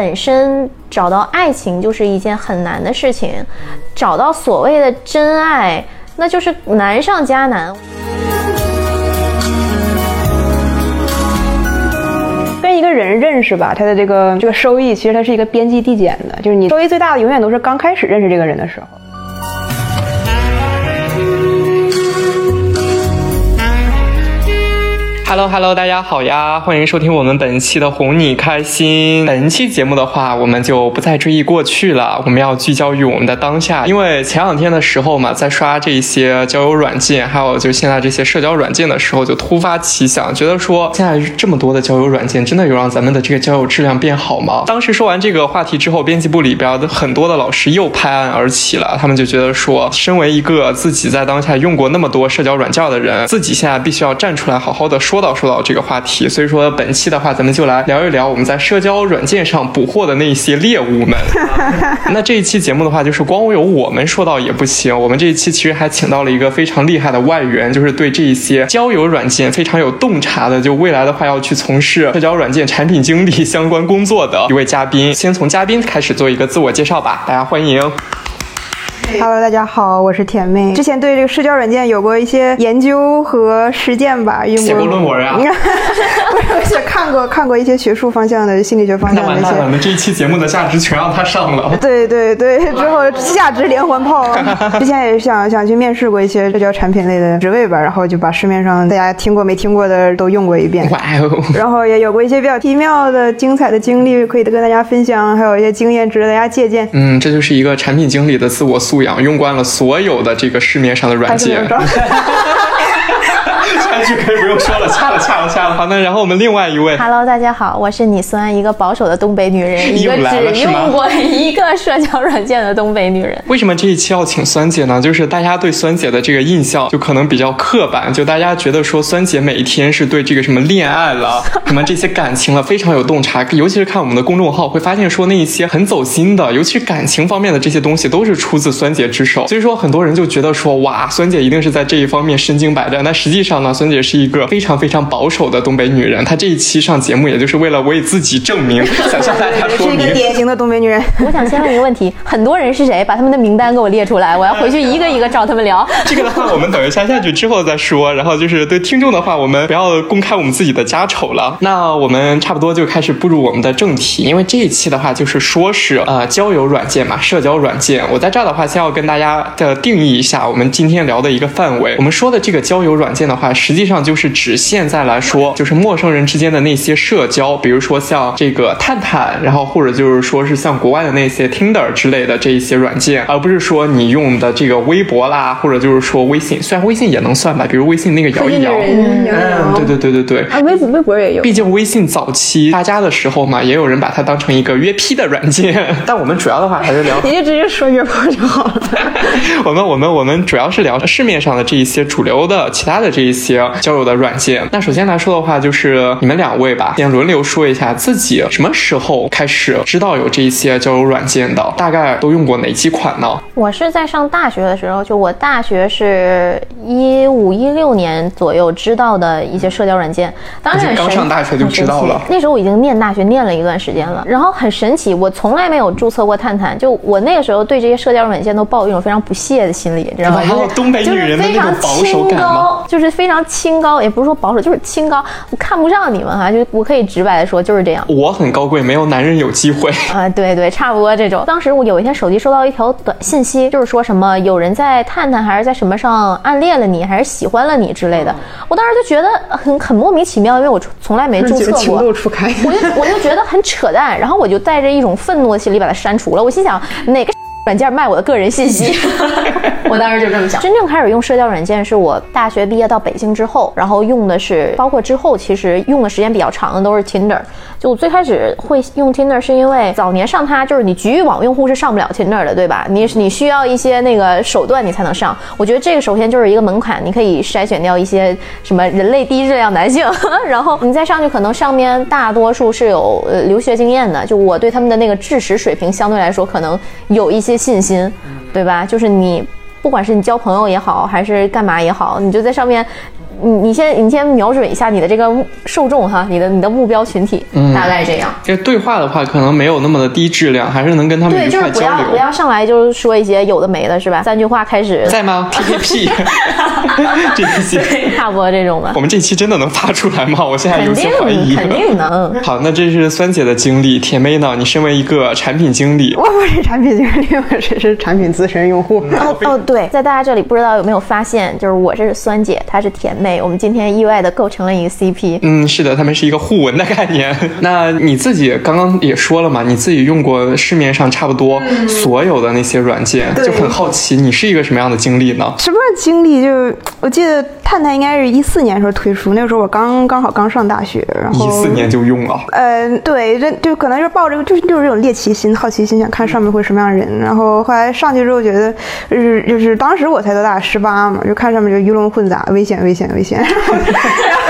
本身找到爱情就是一件很难的事情，找到所谓的真爱，那就是难上加难。跟一个人认识吧，他的这个这个收益，其实它是一个边际递减的，就是你收益最大的永远都是刚开始认识这个人的时候。Hello Hello，大家好呀，欢迎收听我们本期的哄你开心。本期节目的话，我们就不再追忆过去了，我们要聚焦于我们的当下。因为前两天的时候嘛，在刷这些交友软件，还有就现在这些社交软件的时候，就突发奇想，觉得说现在这么多的交友软件，真的有让咱们的这个交友质量变好吗？当时说完这个话题之后，编辑部里边的很多的老师又拍案而起了，他们就觉得说，身为一个自己在当下用过那么多社交软件的人，自己现在必须要站出来，好好的说。说到说到这个话题，所以说本期的话，咱们就来聊一聊我们在社交软件上捕获的那些猎物们。那这一期节目的话，就是光有我们说到也不行，我们这一期其实还请到了一个非常厉害的外援，就是对这一些交友软件非常有洞察的，就未来的话要去从事社交软件产品经理相关工作的一位嘉宾。先从嘉宾开始做一个自我介绍吧，大家欢迎。Hello，大家好，我是甜妹。之前对这个社交软件有过一些研究和实践吧，用过写过论文啊？而且看过看过一些学术方向的心理学方向的一些。那这一期节目的价值全让他上了。对对对，之后价值连环炮。之前也想想去面试过一些社交产品类的职位吧，然后就把市面上大家听过没听过的都用过一遍。哇哦！然后也有过一些比较奇妙的、精彩的经历可以跟大家分享，还有一些经验值得大家借鉴。嗯，这就是一个产品经理的自我素养。用惯了所有的这个市面上的软件。下句可以不用说了，掐了掐了掐了。好，那然后我们另外一位，Hello，大家好，我是你酸，一个保守的东北女人，一个只用过一个社交软件的东北女人。为什么这一期要请酸姐呢？就是大家对酸姐的这个印象就可能比较刻板，就大家觉得说酸姐每一天是对这个什么恋爱了，什么这些感情了非常有洞察，尤其是看我们的公众号会发现说那一些很走心的，尤其是感情方面的这些东西都是出自酸姐之手。所以说很多人就觉得说哇，酸姐一定是在这一方面身经百战。但实际上呢，酸姐是一个非常非常保守的东北女人，她这一期上节目，也就是为了为自己证明，想向大家说明。是一个典型的东北女人。我想先问一个问题：很多人是谁？把他们的名单给我列出来，我要回去一个一个找他们聊。这个的话，我们等一下下去之后再说。然后就是对听众的话，我们不要公开我们自己的家丑了。那我们差不多就开始步入我们的正题，因为这一期的话就是说是呃交友软件嘛，社交软件。我在这儿的话，先要跟大家的定义一下我们今天聊的一个范围。我们说的这个交友软件的话，实际上就是指现在来说，就是陌生人之间的那些社交，比如说像这个探探，然后或者就是说是像国外的那些 Tinder 之类的这一些软件，而不是说你用的这个微博啦，或者就是说微信，虽然微信也能算吧，比如微信那个摇一摇，嗯，对对对对对，啊，微博微博也有，毕竟微信早期发家的时候嘛，也有人把它当成一个约 P 的软件，但我们主要的话还是聊，你就直接说约炮就好了。我们我们我们主要是聊市面上的这一些主流的其他的这一些交友的软件。那首先来说的话，就是你们两位吧，先轮流说一下自己什么时候开始知道有这一些交友软件的，大概都用过哪几款呢？我是在上大学的时候，就我大学是一五一六年左右知道的一些社交软件。当然，刚上大学就知道了。那时候我已经念大学念了一段时间了，然后很神奇，我从来没有注册过探探。就我那个时候对这些社交软件都抱有一种非常不屑的心理，你知道吗？东北女人的那种保守感吗？就是非常清高，也不是说保守，就是清高。我看不上你们哈，就我可以直白的说，就是这样。我很高贵，没有男人有机会 啊。对对，差不多这种。当时我有一天手机收到一条短信息，就是说什么有人在探探还是在什么上暗恋了你，还是喜欢了你之类的。我当时就觉得很很莫名其妙，因为我从来没注册过，情窦初开。我就我就觉得很扯淡，然后我就带着一种愤怒的心理把它删除了。我心想哪个。软件卖我的个人信息，我当时就这么想。真正开始用社交软件是我大学毕业到北京之后，然后用的是，包括之后其实用的时间比较长的都是 Tinder。就我最开始会用 Tinder 是因为早年上它就是你局域网用户是上不了 Tinder 的，对吧？你你需要一些那个手段你才能上。我觉得这个首先就是一个门槛，你可以筛选掉一些什么人类低质量男性，然后你再上去可能上面大多数是有呃留学经验的，就我对他们的那个知识水平相对来说可能有一。些信心，对吧？就是你，不管是你交朋友也好，还是干嘛也好，你就在上面你你先你先瞄准一下你的这个受众哈，你的你的目标群体，大概这样。这对话的话，可能没有那么的低质量，还是能跟他们对，就是不要不要上来就是说一些有的没的，是吧？三句话开始 在吗？P P P，这期差不多这种的。我们这期真的能发出来吗？我现在有些怀疑。肯定能。好，那这是酸姐的经历。甜妹呢？你身为一个产品经理，我不是产品经理，我只是产品资深用户。哦哦，对，在大家这里不知道有没有发现，就是我这是酸姐，她是甜妹，我们今天意外的构成了一个 CP。嗯，是的，他们是一个互文的概念。那你自己刚刚也说了嘛，你自己用过市面上差不多所有的那些软件，就很好奇你是一个什么样的经历呢？什么经历？就我记得探探应该是一四年时候推出，那个时候我刚刚好刚上大学，然后一四年就用了。呃，对，这就可能是抱着就是就是这种猎奇心、好奇心，想看上面会什么样的人。然后后来上去之后，觉得就是就是当时我才多大，十八嘛，就看上面就鱼龙混杂，危险危险危险。然后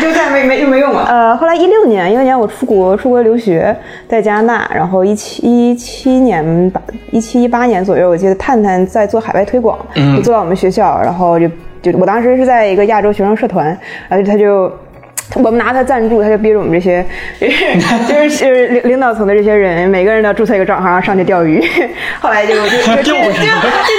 就就再没没就没用了。呃，后来一六年，一六年我出国出国留学，在加拿大。然后一七一七年吧，一七一八年左右，我记得探探在做海外推广，就做到我们学校。然后就就我当时是在一个亚洲学生社团，然后他就。我们拿他赞助，他就逼着我们这些，就是就是领领导层的这些人，每个人都要注册一个账号，上去钓鱼。后来就就就就就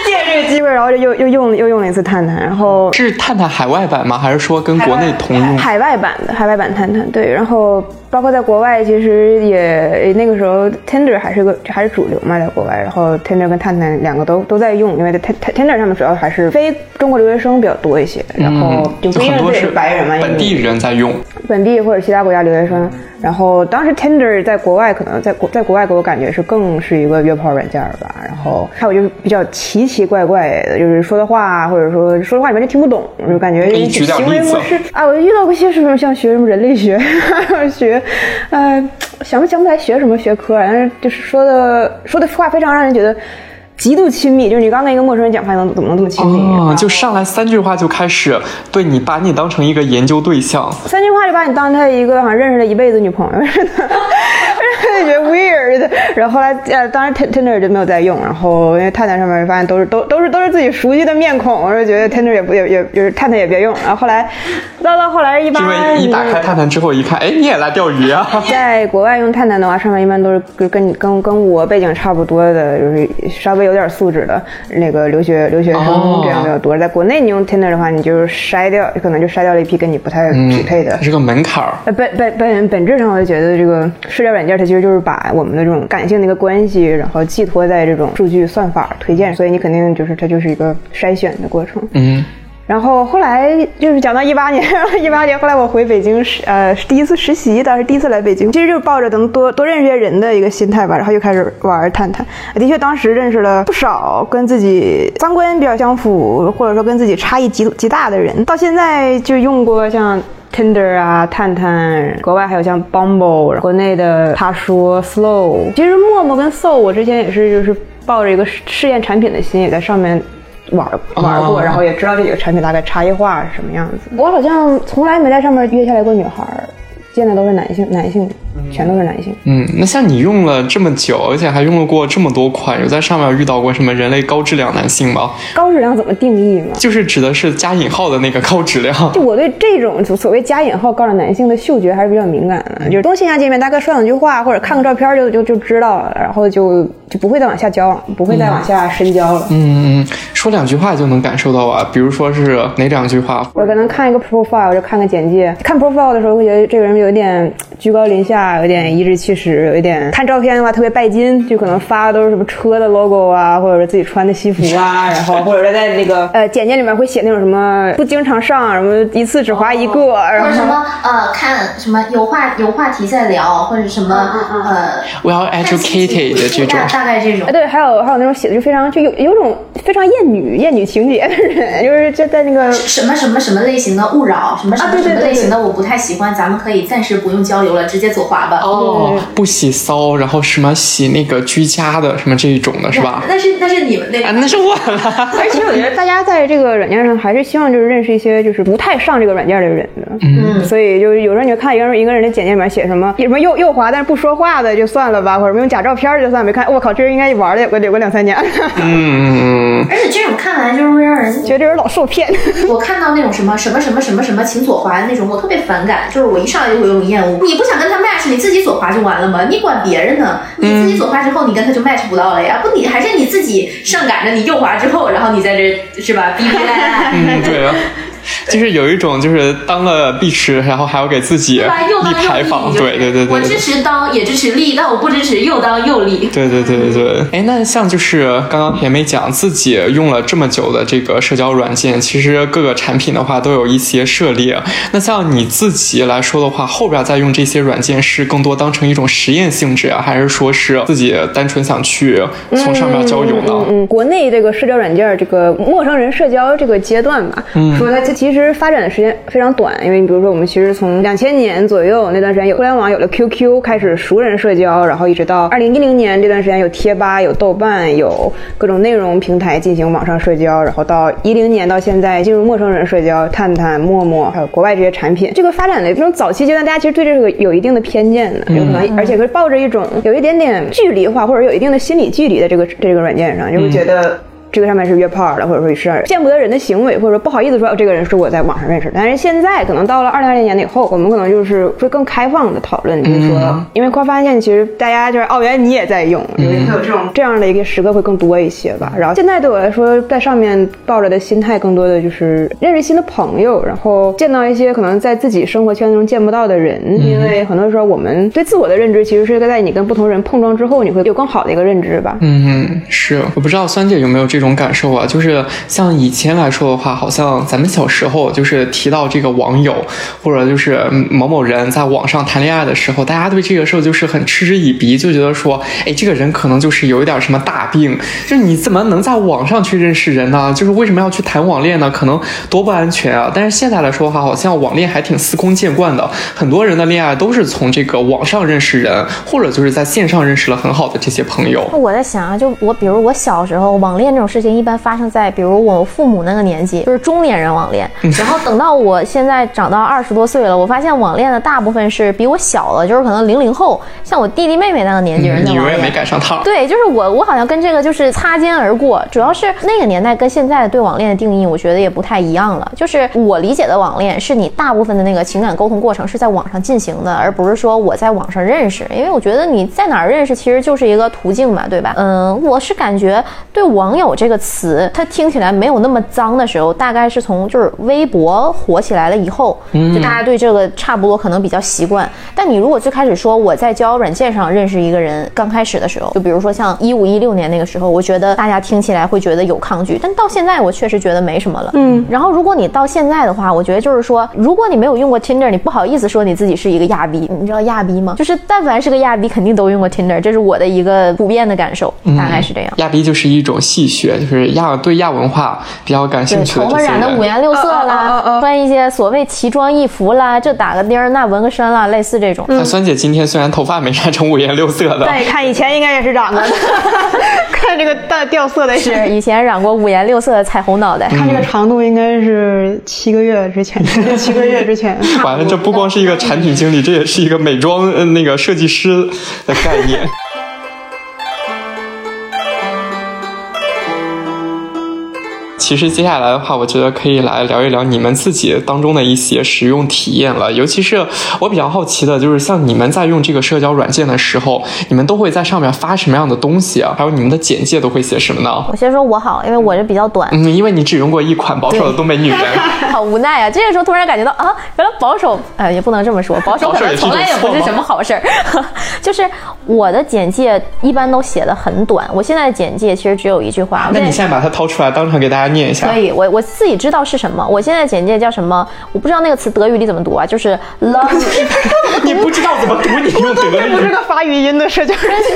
借这个机会，然后就又又用又用了一次探探。然后是探探海外版吗？还是说跟国内同用？海外版的海外版探探，对。然后包括在国外，其实也那个时候 Tinder 还是个还是主流嘛，在国外。然后 Tinder 跟探探两个都都在用，因为在 Tinder 上面主要还是非中国留学生比较多一些。然后就不一定是白人嘛，本地人在用。本地或者其他国家留学生，然后当时 Tinder 在国外可能在国在国外给我感觉是更是一个约炮软件吧。然后还有就是比较奇奇怪怪的，就是说的话或者说说的话你完全听不懂，就感觉行为模式啊。我遇到过些什么像学什么人类学，学呃想不想不起来学什么学科，但是就是说的说的话非常让人觉得。极度亲密，就是你刚跟一个陌生人讲话，能怎么能这么亲密？啊，就上来三句话就开始对你，把你当成一个研究对象。三句话就把你当他一个好像认识了一辈子女朋友似的，觉得 weird。然后后来呃，当然 Tinder 就没有再用，然后因为探探上面发现都是都都是都是自己熟悉的面孔，我就觉得 Tinder 也不也也就是探探也别用。然后后来到到后来一般，因为一打开探探之后一看，哎，你也来钓鱼啊？在国外用探探的话，上面一般都是跟跟你跟跟我背景差不多的，就是稍微有。有点素质的那个留学留学生这样比较多，在国内你用 Tinder 的话，你就是筛掉，可能就筛掉了一批跟你不太匹配的，是个门槛儿。本本本本质上，我就觉得这个社交软件它其实就是把我们的这种感性的一个关系，然后寄托在这种数据算法推荐，所以你肯定就是它就是一个筛选的过程。嗯。然后后来就是讲到一八年，一八年后来我回北京实呃第一次实习，当时第一次来北京，其实就是抱着能多多认识些人的一个心态吧，然后又开始玩探探。的确，当时认识了不少跟自己三观比较相符，或者说跟自己差异极极大的人。到现在就用过像 Tinder 啊、探探，国外还有像 Bumble，国内的他说 Slow。其实陌陌跟 Soul，我之前也是就是抱着一个试验产品的心，也在上面。玩玩过，然后也知道这几个产品大概差异化是什么样子。我好像从来没在上面约下来过女孩，见的都是男性，男性。全都是男性。嗯，那像你用了这么久，而且还用了过这么多款，有在上面遇到过什么人类高质量男性吗？高质量怎么定义呢？就是指的是加引号的那个高质量。就我对这种所谓加引号高质量男性的嗅觉还是比较敏感的，就是多线下见面，大概说两句话或者看个照片就就就知道了，然后就就不会再往下交往，不会再往下深交了。嗯嗯，说两句话就能感受到啊，比如说是哪两句话？我可能看一个 profile，我就看个简介。看 profile 的时候会觉得这个人有点居高临下。有点颐指气使，有一点。看照片的话特别拜金，就可能发的都是什么车的 logo 啊，或者是自己穿的西服啊，然后或者是在那个 呃简介里面会写那种什么不经常上，什么一次只划一个，然后什么呃看什么有话有话题在聊，或者什么呃 well educated 的这种，大概这种。对，还有还有那种写的就非常就有有种非常厌女厌女情节的人，就是就在那个什么什么什么类型的勿扰，什么什么什么类型的我不太喜欢，咱们可以暂时不用交流了，直接左滑吧。哦，不洗骚，然后什么洗那个居家的什么这一种的是吧？那是那是你们那，那是我了。而且我觉得大家在这个软件上还是希望就是认识一些就是不太上这个软件的人的。嗯，所以就是有时候你就看一个人一个人的简介里面写什么，什么右右滑但是不说话的就算了吧，或者用假照片就算没看。我靠，这人应该玩了有个有个两三年。嗯嗯嗯。而且这种看来就是会让人人觉得这人老受骗。我看到那种什么什么什么什么什么请左滑的那种，我特别反感，就是我一上来就会有种厌恶。你不想跟他 match，你自己左滑就完了吗？你管别人呢？你自己左滑之后，你跟他就 match 不到了呀？不，你还是你自己上赶着你右滑之后，然后你在这是吧？逼逼赖赖。嗯，对啊。就是有一种，就是当了必吃，然后还要给自己立牌坊。对对对对，我支持当也支持立，但我不支持又当又立。对对对对对。哎，那像就是刚刚甜美讲自己用了这么久的这个社交软件，其实各个产品的话都有一些涉猎。那像你自己来说的话，后边再用这些软件是更多当成一种实验性质啊，还是说是自己单纯想去从上面交友呢？嗯嗯。国内这个社交软件这个陌生人社交这个阶段吧，说它其实发展的时间非常短，因为你比如说，我们其实从两千年左右那段时间有互联网，有了 QQ，开始熟人社交，然后一直到二零一零年这段时间有贴吧、有豆瓣、有各种内容平台进行网上社交，然后到一零年到现在进入陌生人社交，探探、陌陌，还有国外这些产品，这个发展的这种早期阶段，大家其实对这个有一定的偏见的，有可能，而且是抱着一种有一点点距离化或者有一定的心理距离的这个这个软件上，就会觉得。这个上面是约炮的，或者说是见不得人的行为，或者说不好意思说哦这个人是我在网上认识。但是现在可能到了二零二零年以后，我们可能就是会更开放的讨论，就是说，因为会发现其实大家就是哦，原来你也在用，会有这种这样的一个时刻会更多一些吧。然后现在对我来说，在上面抱着的心态更多的就是认识新的朋友，然后见到一些可能在自己生活圈中见不到的人。因为很多时候我们对自我的认知其实是在你跟不同人碰撞之后，你会有更好的一个认知吧。嗯嗯，是，我不知道三姐有没有这。这种感受啊，就是像以前来说的话，好像咱们小时候就是提到这个网友，或者就是某某人在网上谈恋爱的时候，大家对这个事候就是很嗤之以鼻，就觉得说，哎，这个人可能就是有一点什么大病，就是你怎么能在网上去认识人呢？就是为什么要去谈网恋呢？可能多不安全啊！但是现在来说的话，好像网恋还挺司空见惯的，很多人的恋爱都是从这个网上认识人，或者就是在线上认识了很好的这些朋友。我在想啊，就我比如我小时候网恋这种。事情一般发生在比如我父母那个年纪，就是中年人网恋。然后等到我现在长到二十多岁了，我发现网恋的大部分是比我小的，就是可能零零后，像我弟弟妹妹那个年纪人。你永远没赶上趟。对，就是我，我好像跟这个就是擦肩而过。主要是那个年代跟现在对网恋的定义，我觉得也不太一样了。就是我理解的网恋，是你大部分的那个情感沟通过程是在网上进行的，而不是说我在网上认识。因为我觉得你在哪儿认识，其实就是一个途径嘛，对吧？嗯，我是感觉对网友。这个词，它听起来没有那么脏的时候，大概是从就是微博火起来了以后，就大家对这个差不多可能比较习惯。但你如果最开始说我在交友软件上认识一个人，刚开始的时候，就比如说像一五一六年那个时候，我觉得大家听起来会觉得有抗拒。但到现在，我确实觉得没什么了。嗯。然后如果你到现在的话，我觉得就是说，如果你没有用过 Tinder，你不好意思说你自己是一个亚逼。你知道亚逼吗？就是但凡是个亚逼，肯定都用过 Tinder，这是我的一个普遍的感受，大概是这样。亚逼就是一种戏谑。就是亚对亚文化比较感兴趣的头发染的五颜六色啦，穿一些所谓奇装异服啦，这打个钉儿，那纹个身啦，类似这种。那酸姐今天虽然头发没染成五颜六色的，但你看以前应该也是染的。看这个淡掉色的是以前染过五颜六色的彩虹脑袋。看这个长度应该是七个月之前，七个月之前。完了，这不光是一个产品经理，这也是一个美妆那个设计师的概念。其实接下来的话，我觉得可以来聊一聊你们自己当中的一些使用体验了。尤其是我比较好奇的，就是像你们在用这个社交软件的时候，你们都会在上面发什么样的东西啊？还有你们的简介都会写什么呢？我先说我好，因为我这比较短。嗯，因为你只用过一款保守的东北女人。好无奈啊！这个时候突然感觉到啊，原来保守，呃，也不能这么说，保守 可能从来也不是什么好事儿。就是我的简介一般都写的很短，我现在的简介其实只有一句话。那你现在把它掏出来，当场给大家念。可以，我我自己知道是什么。我现在简介叫什么？我不知道那个词德语里怎么读啊？就是 love。你不知道怎么读，你用德语。不是个发语音的社交。但是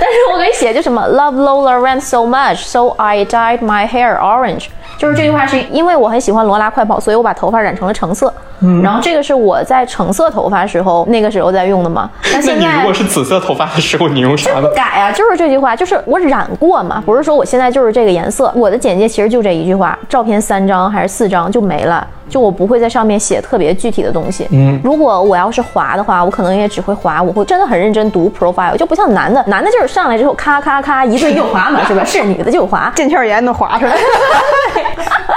但是我给写就什么 love Lola ran so much, so I dyed my hair orange。就是这句话是因为我很喜欢罗拉快跑，所以我把头发染成了橙色。嗯。然后这个是我在橙色头发时候那个时候在用的嘛？那你如果是紫色头发的时候，你用啥呢？改啊，就是这句话，就是我染过嘛，不是说我现在就是这个颜色。我的简介其实就这一句话，照片三张还是四张就没了，就我不会在上面写特别具体的东西。嗯。如果我要是滑的话，我可能也只会滑，我会真的很认真读 profile，就不像男的，男的就是上来之后咔咔咔一顿就滑嘛，是吧？是女的就滑，腱鞘炎能滑出来。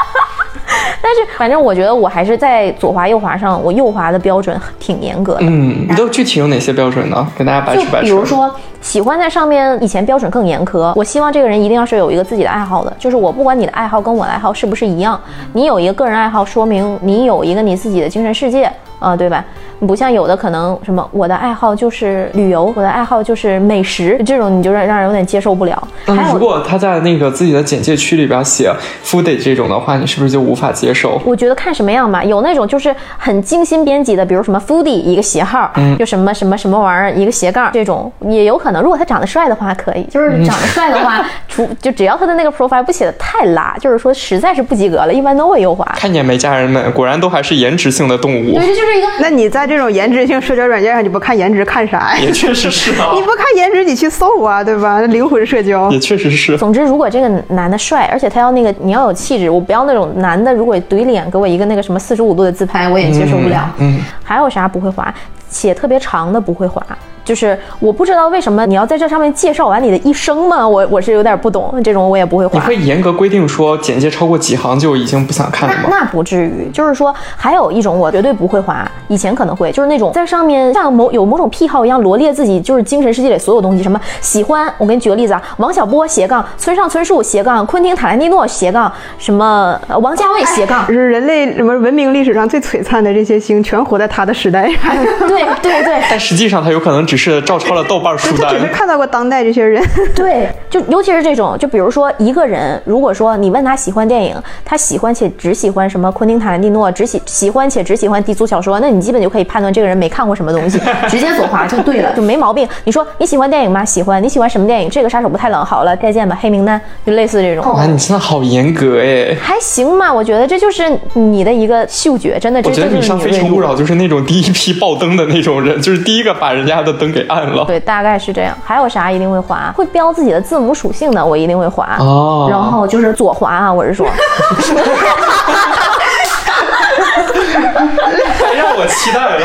但是反正我觉得我还是在左滑右滑上，我右滑的标准挺严格的。嗯，你都具体有哪些标准呢？给大家摆出摆出。比如说，喜欢在上面以前标准更严苛，我希望这个人一定要是有一个自己的爱好的，就是我不管你的爱好跟我的爱好是不是一样，你有一个个人爱好，说明你有一个你自己的精神世界。啊，对吧？不像有的可能什么，我的爱好就是旅游，我的爱好就是美食，这种你就让让人有点接受不了。如果他在那个自己的简介区里边写 foodie 这种的话，你是不是就无法接受？我觉得看什么样吧，有那种就是很精心编辑的，比如什么 foodie 一个斜号，就什么什么什么玩意儿一个斜杠，这种也有可能。如果他长得帅的话，可以，就是长得帅的话，除就只要他的那个 profile 不写的太拉，就是说实在是不及格了，一般都会优化。看见没，家人们，果然都还是颜值性的动物。对，这就是一个。那你在。这种颜值性社交软件上，你不看颜值看啥呀？也确实是啊。你不看颜值，你去搜啊，对吧？灵魂社交也确实是。总之，如果这个男的帅，而且他要那个，你要有气质，我不要那种男的，如果怼脸给我一个那个什么四十五度的自拍，我也接受不了。嗯。还有啥不会滑？且特别长的不会滑。就是我不知道为什么你要在这上面介绍完你的一生吗？我我是有点不懂，这种我也不会画。你会严格规定说简介超过几行就已经不想看了吗？那不至于，就是说还有一种我绝对不会划，以前可能会，就是那种在上面像某有某种癖好一样罗列自己就是精神世界里所有东西，什么喜欢，我给你举个例子啊，王小波斜杠，村上春树斜杠，昆汀塔兰蒂诺斜杠，什么王家卫斜杠，是人类什么文明历史上最璀璨的这些星，全活在他的时代。对对对，但实际上他有可能只是照抄了。豆瓣书单，他只是看到过当代这些人。对，就尤其是这种，就比如说一个人，如果说你问他喜欢电影，他喜欢且只喜欢什么昆汀塔兰蒂诺，只喜喜欢且只喜欢低俗小说，那你基本就可以判断这个人没看过什么东西，直接左滑就对了，就没毛病。你说你喜欢电影吗？喜欢。你喜欢什么电影？这个杀手不太冷。好了，再见吧，黑名单，就类似这种。哇，你真的好严格哎。还行嘛，我觉得这就是你的一个嗅觉，真的。我觉得你上《非诚勿扰》就是那种第一批爆灯的那种人，就是第一个把人家的灯给按了。对，大概。是这样，还有啥一定会滑？会标自己的字母属性的，我一定会滑。哦，然后就是左滑啊，我是说。让我期待了。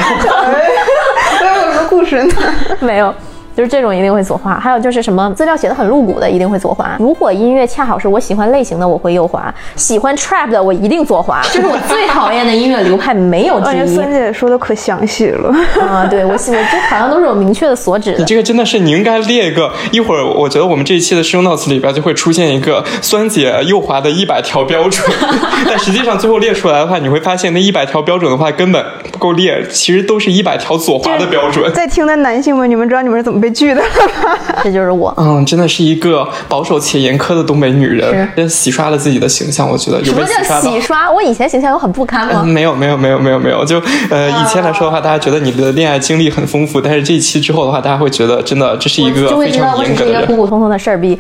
还有什么故事呢？没有。就是这种一定会左滑，还有就是什么资料写的很露骨的一定会左滑。如果音乐恰好是我喜欢类型的，我会右滑。喜欢 trap 的我一定左滑，这是我最讨厌的音乐流派，没有之一。孙姐说的可详细了啊！对我，我这好像都是有明确的所指的。你这个真的是你应该列一个，一会儿我觉得我们这一期的 show notes 里边就会出现一个酸姐右滑的一百条标准，但实际上最后列出来的话，你会发现那一百条标准的话根本不够列，其实都是一百条左滑的标准。在听的男性们，你们知道你们是怎么被拒的？这就是我，嗯，真的是一个保守且严苛的东北女人，真洗刷了自己的形象。我觉得有被洗刷洗刷？我以前形象有很不堪吗？没有，没有，没有，没有，没有。就呃，以前来说的话，大家觉得你的恋爱经历很丰富，但是这一期之后的话，大家会觉得真的这是一个非常严格的人，普普通通的事儿逼。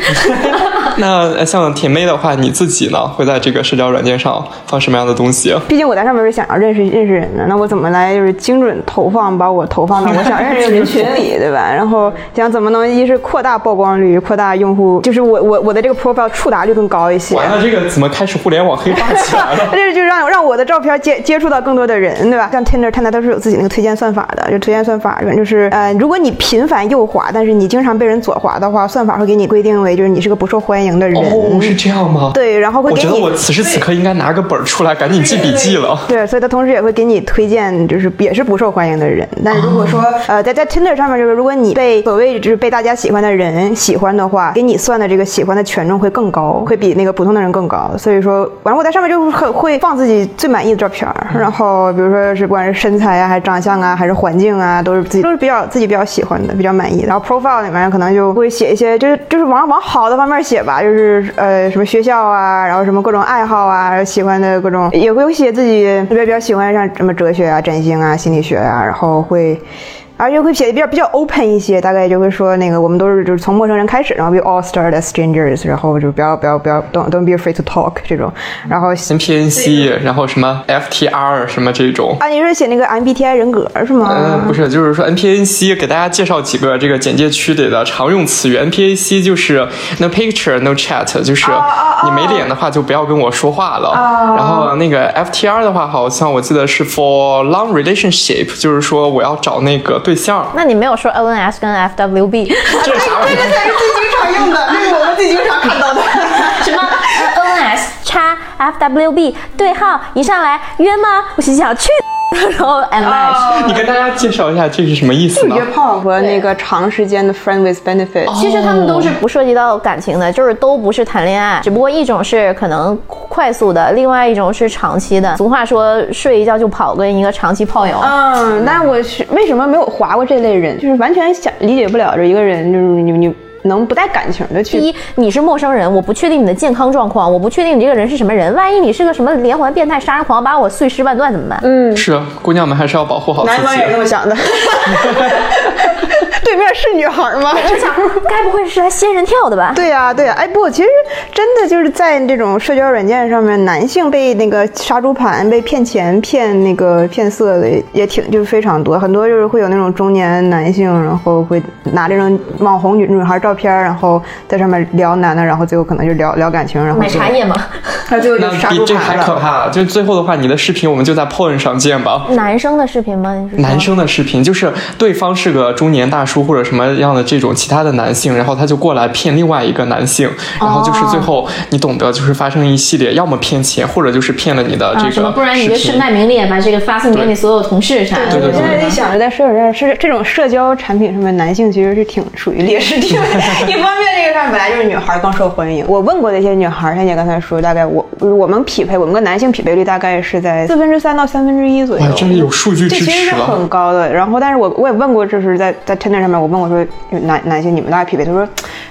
那像甜妹的话，你自己呢，会在这个社交软件上放什么样的东西？毕竟我在上面是想要认识认识人的，那我怎么来就是精准投放，把我投放到我想认识的人群里，对吧？然后想怎么能一是扩大曝光率，扩大用户，就是我我我的这个 profile 触达率更高一些。完了，这个怎么开始互联网黑化起来了？这 就让让我的照片接接触到更多的人，对吧？像 Tinder，Tinder 都是有自己那个推荐算法的，就推荐算法，就是呃，如果你频繁右滑，但是你经常被人左滑的话，算法会给你规定为就是你是个不受欢迎的人。哦，是这样吗？对，然后会。我觉得我此时此刻应该拿个本儿出来，赶紧记笔记了。对，所以他同时也会给你推荐，就是也是不受欢迎的人。但如果说呃，在在 Tinder 上面，就是如果你被所谓就是被大家喜欢的人喜欢的话，给你算的这个喜欢的权重会更高，会比那个普通的人更高。所以说，反正我在上面就很会放自己最满意的照片儿。然后比如说是不管是身材啊，还是长相啊，还是环境啊，都是自己都是比较自己比较喜欢的，比较满意的。然后 profile 里面可能就会写一些，就是就是往往好的方面写吧，就是呃什么。学校啊，然后什么各种爱好啊，喜欢的各种也会有写自己特别比较喜欢，像什么哲学啊、占星啊、心理学啊，然后会。而且会写的比较比较 open 一些，大概就会说那个我们都是就是从陌生人开始，然后 we all start as strangers，然后就不要不要不要 don't don't be afraid to talk 这种，然后 NPNC，然后什么 FTR 什么这种啊，你是写那个 MBTI 人格是吗？嗯，不是，就是说 NPNC 给大家介绍几个这个简介区里的常用词语，NPNC 就是 no picture no chat，就是你没脸的话就不要跟我说话了。然后那个 FTR 的话，好像我记得是 for long relationship，就是说我要找那个。对象？那你没有说 O N S 跟 F W B？这是啥？这个才是最经常用的，这是我们最经常看到的。什么 O N S 叉 FWB 对号一上来约吗？我心想去。然后 and match，你跟大家介绍一下这是什么意思呢？约炮和那个长时间的 friend with benefit，其实他们都是不涉及到感情的，就是都不是谈恋爱，只不过一种是可能快速的，另外一种是长期的。俗话说睡一觉就跑，跟一个长期炮友。嗯，那我是为什么没有划过这类人？就是完全想理解不了这一个人，就是你你。能不带感情的去？第一，你是陌生人，我不确定你的健康状况，我不确定你这个人是什么人。万一你是个什么连环变态杀人狂，把我碎尸万段怎么办？嗯，是啊姑娘们还是要保护好自己。男方也是这么想的。对面是女孩吗？我想，该不会是来仙人跳的吧？对呀，对呀。哎，不，其实真的就是在这种社交软件上面，男性被那个杀猪盘、被骗钱、骗那个骗色的也挺，就是非常多。很多就是会有那种中年男性，然后会拿这种网红女女孩照片，然后在上面聊男的，然后最后可能就聊聊感情，然后买茶叶嘛？他最后就杀猪盘了。这还可怕，就最后的话，你的视频我们就在 porn 上见吧。男生的视频吗？男生的视频就是对方是个中年大叔。或者什么样的这种其他的男性，然后他就过来骗另外一个男性，然后就是最后你懂得，就是发生一系列，要么骗钱，或者就是骗了你的这个，不然你就身败名裂，把这个发送给你所有同事啥的。对对对。现在想着在社交上是这种社交产品上面，男性其实是挺属于劣势地位。一方面，这个上本来就是女孩更受欢迎。我问过那些女孩，像你刚才说，大概我我们匹配，我们跟男性匹配率大概是在四分之三到三分之一左右。真的有数据支持这其实是很高的。然后，但是我我也问过，就是在在 Tinder 上面。我问我说，哪哪些你们大概匹配？他说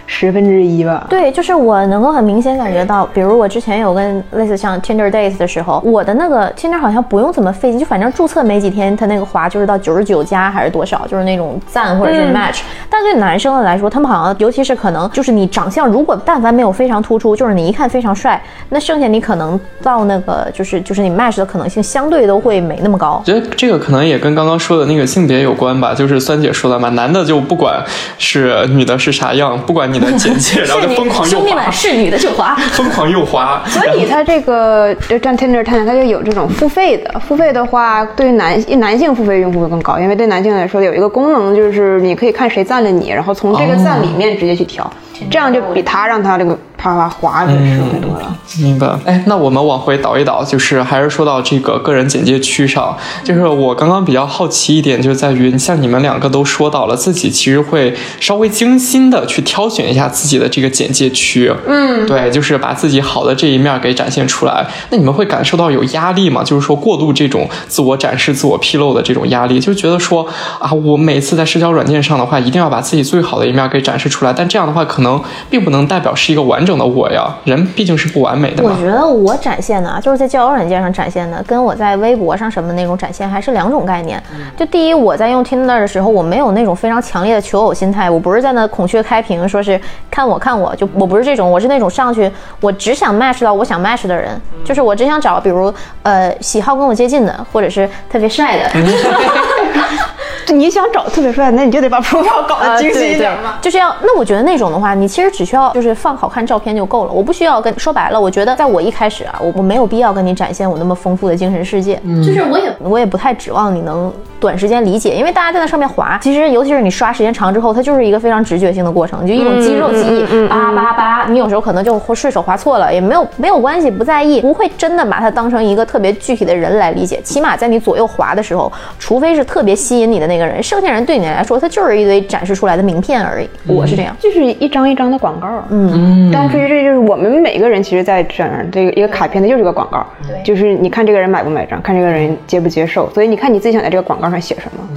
十分之一吧。对，就是我能够很明显感觉到，比如我之前有跟类似像 Tinder Days 的时候，我的那个 Tinder 好像不用怎么费劲，就反正注册没几天，他那个滑就是到九十九加还是多少，就是那种赞或者是 match。但对男生的来说，他们好像尤其是可能就是你长相如果但凡没有非常突出，就是你一看非常帅，那剩下你可能到那个就是就是你 match 的可能性相对都会没那么高。觉得这个可能也跟刚刚说的那个性别有关吧，就是酸姐说的嘛，男的就不管。是女的是啥样？不管你的简介，然后就 疯狂右滑。是女的就滑，疯狂右滑。所以它这个就站 Tinder 探它就有这种付费的。付费的话，对于男男性付费用户会更高，因为对男性来说有一个功能，就是你可以看谁赞了你，然后从这个赞里面直接去调，这样就比他让他这个。啪啪滑的是很多了，明白。哎，那我们往回倒一倒，就是还是说到这个个人简介区上，就是我刚刚比较好奇一点，就在于像你们两个都说到了，自己其实会稍微精心的去挑选一下自己的这个简介区，嗯，对，就是把自己好的这一面给展现出来。那你们会感受到有压力吗？就是说过度这种自我展示、自我披露的这种压力，就觉得说啊，我每次在社交软件上的话，一定要把自己最好的一面给展示出来，但这样的话，可能并不能代表是一个完整。的我呀，人毕竟是不完美的。我觉得我展现的啊，就是在交友软件上展现的，跟我在微博上什么那种展现还是两种概念。就第一，我在用 Tinder 的时候，我没有那种非常强烈的求偶心态，我不是在那孔雀开屏，说是看我看我就我不是这种，我是那种上去我只想 match 到我想 match 的人，就是我只想找比如呃喜好跟我接近的，或者是特别帅的。你想找特别帅，那你就得把 profile 搞得精细一点嘛。就是要，那我觉得那种的话，你其实只需要就是放好看照片就够了。我不需要跟说白了，我觉得在我一开始啊，我我没有必要跟你展现我那么丰富的精神世界。就是我也我也不太指望你能短时间理解，因为大家在那上面滑，其实尤其是你刷时间长之后，它就是一个非常直觉性的过程，就一种肌肉记忆，叭叭叭，你有时候可能就会顺手滑错了，也没有没有关系，不在意，不会真的把它当成一个特别具体的人来理解。起码在你左右滑的时候，除非是特别吸引你的那个人，剩下人对你来说，他就是一堆展示出来的名片而已。我是这样，就是一张一张的广告。嗯，但是这就是我们每个人其实，在这样这个一个卡片，它就是个广告。对，就是你看这个人买不买账，看这个人接不接受。所以你看你自己想在这个广告上写什么。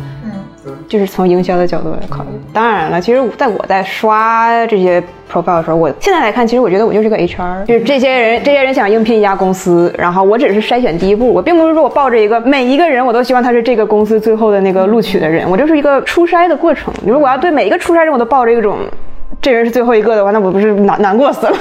就是从营销的角度来考虑。当然了，其实在我在刷这些 profile 的时候，我现在来看，其实我觉得我就是个 HR，就是这些人，这些人想应聘一家公司，然后我只是筛选第一步，我并不是说我抱着一个每一个人我都希望他是这个公司最后的那个录取的人，我就是一个初筛的过程。如果要对每一个初筛人我都抱着一种。这人是最后一个的话，那我不是难难过死了。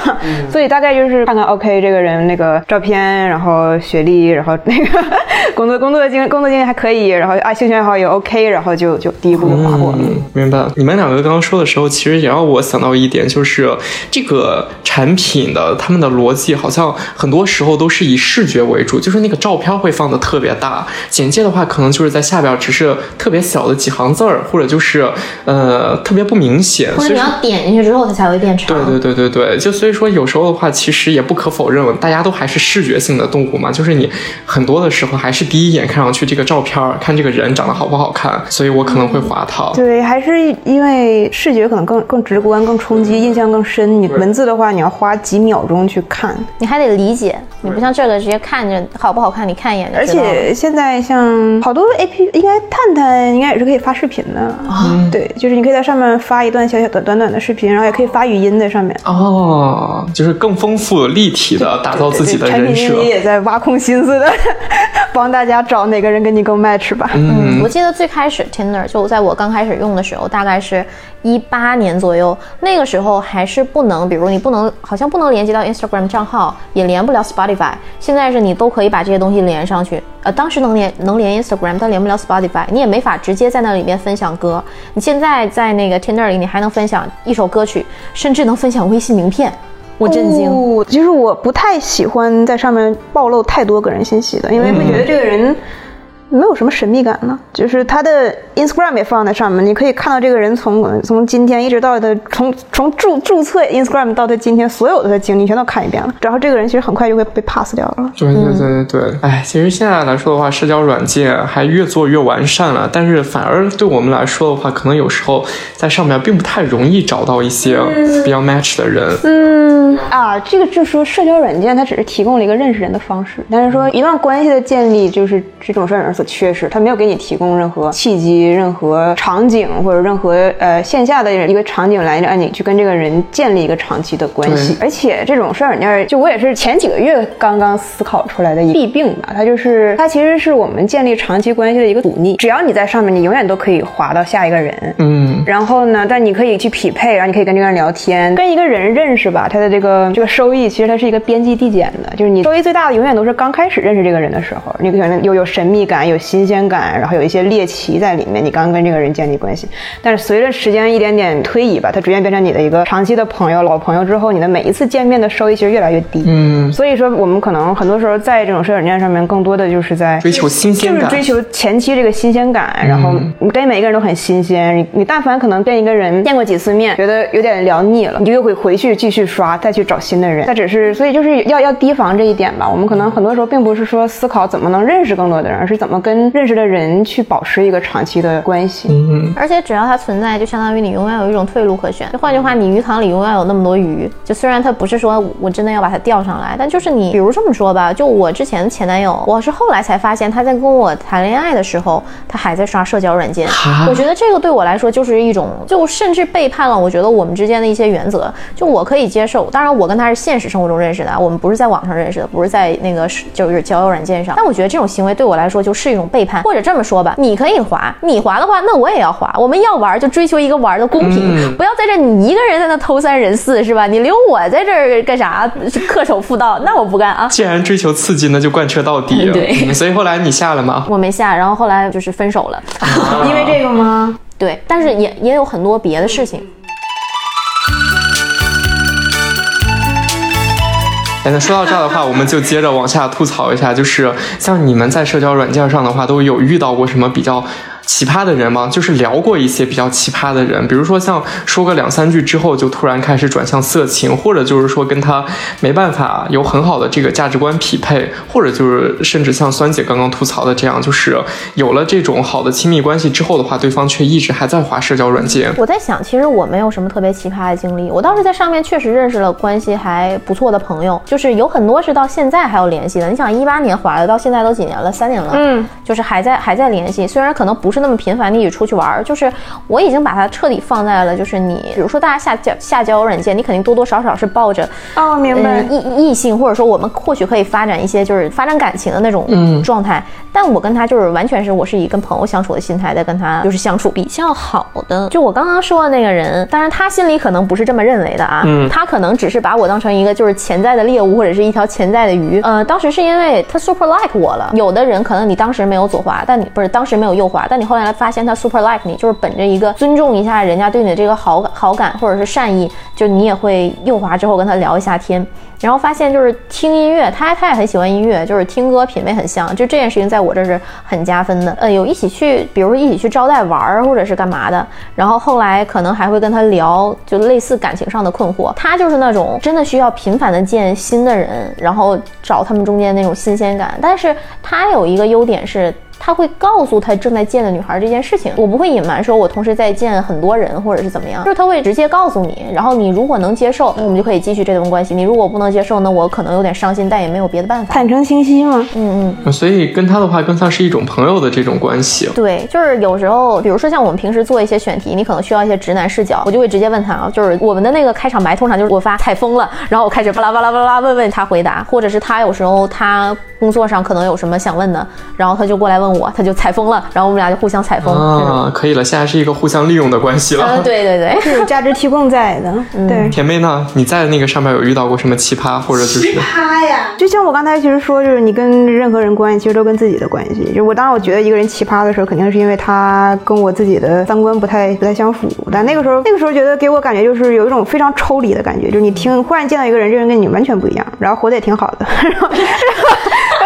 所以大概就是看看 OK 这个人那个照片，然后学历，然后那个 工作工作经工作经历还可以，然后啊兴趣爱好也 OK，然后就就第一步就划过了。明白。你们两个刚刚说的时候，其实也让我想到一点，就是这个产品的他们的逻辑好像很多时候都是以视觉为主，就是那个照片会放的特别大，简介的话可能就是在下边只是特别小的几行字儿，或者就是呃特别不明显。或者你要点。进去之后它才会变长。对对对对对，就所以说有时候的话，其实也不可否认，大家都还是视觉性的动物嘛，就是你很多的时候还是第一眼看上去这个照片，看这个人长得好不好看，所以我可能会划它。对，还是因为视觉可能更更直观、更冲击、印象更深。你文字的话，你要花几秒钟去看，你还得理解，你不像这个直接看着好不好看，你看一眼就而且现在像好多 A P P，应该探探应该也是可以发视频的啊。对，就是你可以在上面发一段小小的短短的视频，然后也可以发语音在上面。哦，就是更丰富立体的打造自己的人设。你也在挖空心思的 帮大家找哪个人跟你更 match 吧。嗯，我记得最开始 Tinder 就在我刚开始用的时候，大概是一八年左右，那个时候还是不能，比如你不能，好像不能连接到 Instagram 账号，也连不了 Spotify。现在是你都可以把这些东西连上去。呃，当时能连能连 Instagram，但连不了 Spotify，你也没法直接在那里面分享歌。你现在在那个 Tinder 里，你还能分享一首歌曲，甚至能分享微信名片。我震惊，其实我不太喜欢在上面暴露太多个人信息的，因为会觉得这个人。没有什么神秘感呢，就是他的 Instagram 也放在上面，你可以看到这个人从从今天一直到他从从注注册 Instagram 到他今天所有的他经历全都看一遍了，然后这个人其实很快就会被 pass 掉了。对对对对对，哎，其实现在来说的话，社交软件还越做越完善了，但是反而对我们来说的话，可能有时候在上面并不太容易找到一些比较 match 的人。嗯啊，这个就是说社交软件它只是提供了一个认识人的方式，但是说一段关系的建立就是这种软件。所缺失，它没有给你提供任何契机、任何场景或者任何呃线下的一个场景来让你去跟这个人建立一个长期的关系。而且这种社交软件，就我也是前几个月刚刚思考出来的一弊病吧。它就是它其实是我们建立长期关系的一个阻力。只要你在上面，你永远都可以滑到下一个人。嗯。然后呢，但你可以去匹配，然后你可以跟这个人聊天，跟一个人认识吧。他的这个这个收益其实它是一个边际递减的，就是你收益最大的永远都是刚开始认识这个人的时候，你可能又有神秘感。有新鲜感，然后有一些猎奇在里面。你刚跟这个人建立关系，但是随着时间一点点推移吧，他逐渐变成你的一个长期的朋友、老朋友之后，你的每一次见面的收益其实越来越低。嗯，所以说我们可能很多时候在这种社交软件上面，更多的就是在追求新鲜感，就是追求前期这个新鲜感。然后你跟每一个人都很新鲜，你你但凡可能跟一个人见过几次面，觉得有点聊腻了，你就又会回去继续刷，再去找新的人。他只是，所以就是要要提防这一点吧。我们可能很多时候并不是说思考怎么能认识更多的人，而是怎么跟认识的人去保持一个长期的关系，嗯，而且只要它存在，就相当于你永远有一种退路可选。就换句话，你鱼塘里永远有那么多鱼。就虽然它不是说我真的要把它钓上来，但就是你，比如这么说吧，就我之前的前男友，我是后来才发现他在跟我谈恋爱的时候，他还在刷社交软件。我觉得这个对我来说就是一种，就甚至背叛了我觉得我们之间的一些原则。就我可以接受，当然我跟他是现实生活中认识的，我们不是在网上认识的，不是在那个就是交友软件上。但我觉得这种行为对我来说就是一种背叛，或者这么说吧，你可以滑，你滑的话，那我也要滑。我们要玩就追求一个玩的公平，不要在这你一个人在那偷三人四，是吧？你留我在这儿干啥？恪守妇道，那我不干啊！既然追求刺激，那就贯彻到底。对，所以后来你下了吗？我没下，然后后来就是分手了，因为这个吗？对，但是也也有很多别的事情。那说到这儿的话，我们就接着往下吐槽一下，就是像你们在社交软件上的话，都有遇到过什么比较？奇葩的人吗？就是聊过一些比较奇葩的人，比如说像说个两三句之后就突然开始转向色情，或者就是说跟他没办法有很好的这个价值观匹配，或者就是甚至像酸姐刚刚吐槽的这样，就是有了这种好的亲密关系之后的话，对方却一直还在滑社交软件。我在想，其实我没有什么特别奇葩的经历，我倒是在上面确实认识了关系还不错的朋友，就是有很多是到现在还有联系的。你想一八年滑的，到现在都几年了，三年了，嗯，就是还在还在联系，虽然可能不是。那么频繁，的一起出去玩，就是我已经把它彻底放在了，就是你，比如说大家下交下交友软件，你肯定多多少少是抱着哦，明白异异性，或者说我们或许可以发展一些就是发展感情的那种状态。但我跟他就是完全是我是以跟朋友相处的心态在跟他就是相处比较好的。就我刚刚说的那个人，当然他心里可能不是这么认为的啊，他可能只是把我当成一个就是潜在的猎物或者是一条潜在的鱼。呃，当时是因为他 super like 我了。有的人可能你当时没有左滑，但你不是当时没有右滑，但你。后来发现他 super like 你，就是本着一个尊重一下人家对你的这个好感、好感或者是善意，就你也会右滑之后跟他聊一下天。然后发现就是听音乐，他他也很喜欢音乐，就是听歌品味很像，就这件事情在我这是很加分的。呃，有一起去，比如说一起去招待玩儿，或者是干嘛的。然后后来可能还会跟他聊，就类似感情上的困惑。他就是那种真的需要频繁的见新的人，然后找他们中间那种新鲜感。但是他有一个优点是。他会告诉他正在见的女孩这件事情，我不会隐瞒，说我同时在见很多人或者是怎么样，就是他会直接告诉你，然后你如果能接受，那我们就可以继续这段关系；你如果不能接受，那我可能有点伤心，但也没有别的办法。坦诚清晰吗？嗯嗯。所以跟他的话更像是一种朋友的这种关系。对，就是有时候，比如说像我们平时做一些选题，你可能需要一些直男视角，我就会直接问他啊，就是我们的那个开场白通常就是我发采风了，然后我开始巴拉巴拉巴拉问问他回答，或者是他有时候他工作上可能有什么想问的，然后他就过来问我，他就采风。了，然后我们俩就互相采风啊，可以了，现在是一个互相利用的关系了。对对对，是有价值提供在的。对，甜妹呢？你在那个上面有遇到过什么奇葩，或者就是奇葩呀？就像我刚才其实说，就是你跟任何人关系，其实都跟自己的关系。就我当时我觉得一个人奇葩的时候，肯定是因为他跟我自己的三观不太不太相符。但那个时候，那个时候觉得给我感觉就是有一种非常抽离的感觉，就是你听忽然见到一个人，这人跟你完全不一样，然后活得也挺好的。然后我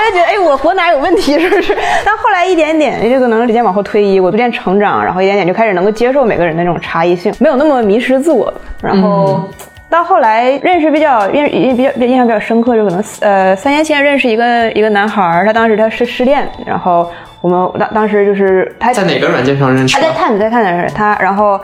就觉得，哎，我活哪有问题？是不是？但后来一点点。这个能逐渐往后推移，我逐渐成长，然后一点点就开始能够接受每个人的那种差异性，没有那么迷失自我。然后到后来认识比较印印比较印象比较深刻，就可能呃三年前认识一个一个男孩，他当时他是失恋，然后我们当当时就是他在哪个软件上认识？他在探子在探上他，然后。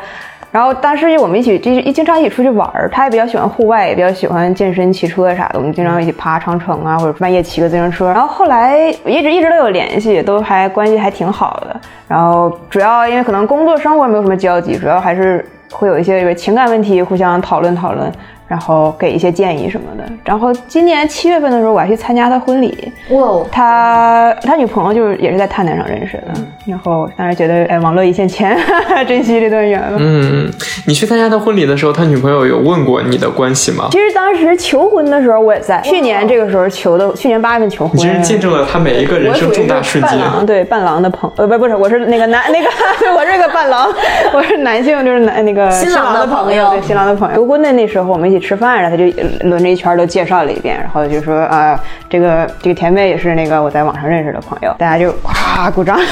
然后当时我们一起就一经常一起出去玩，他也比较喜欢户外，也比较喜欢健身、骑车啥的。我们经常一起爬长城啊，或者半夜骑个自行车。然后后来一直一直都有联系，都还关系还挺好的。然后主要因为可能工作生活没有什么交集，主要还是会有一些情感问题互相讨论讨论。然后给一些建议什么的。然后今年七月份的时候，我还去参加他婚礼。哇！他他女朋友就是也是在探探上认识的。然后当时觉得，哎，网络一线牵，珍惜这段缘分。嗯，你去参加他婚礼的时候，他女朋友有问过你的关系吗？其实当时求婚的时候我也在。去年这个时候求的，去年八月份求婚。其实见证了他每一个人生重大瞬间。伴郎对伴郎的朋呃不不是我是那个男 那个我是个伴郎，我是男性就是男那个新郎的朋友对新郎的朋友。求婚的那时候我们一起。吃饭，然后他就轮着一圈都介绍了一遍，然后就说啊，这个这个甜妹也是那个我在网上认识的朋友，大家就哇鼓掌。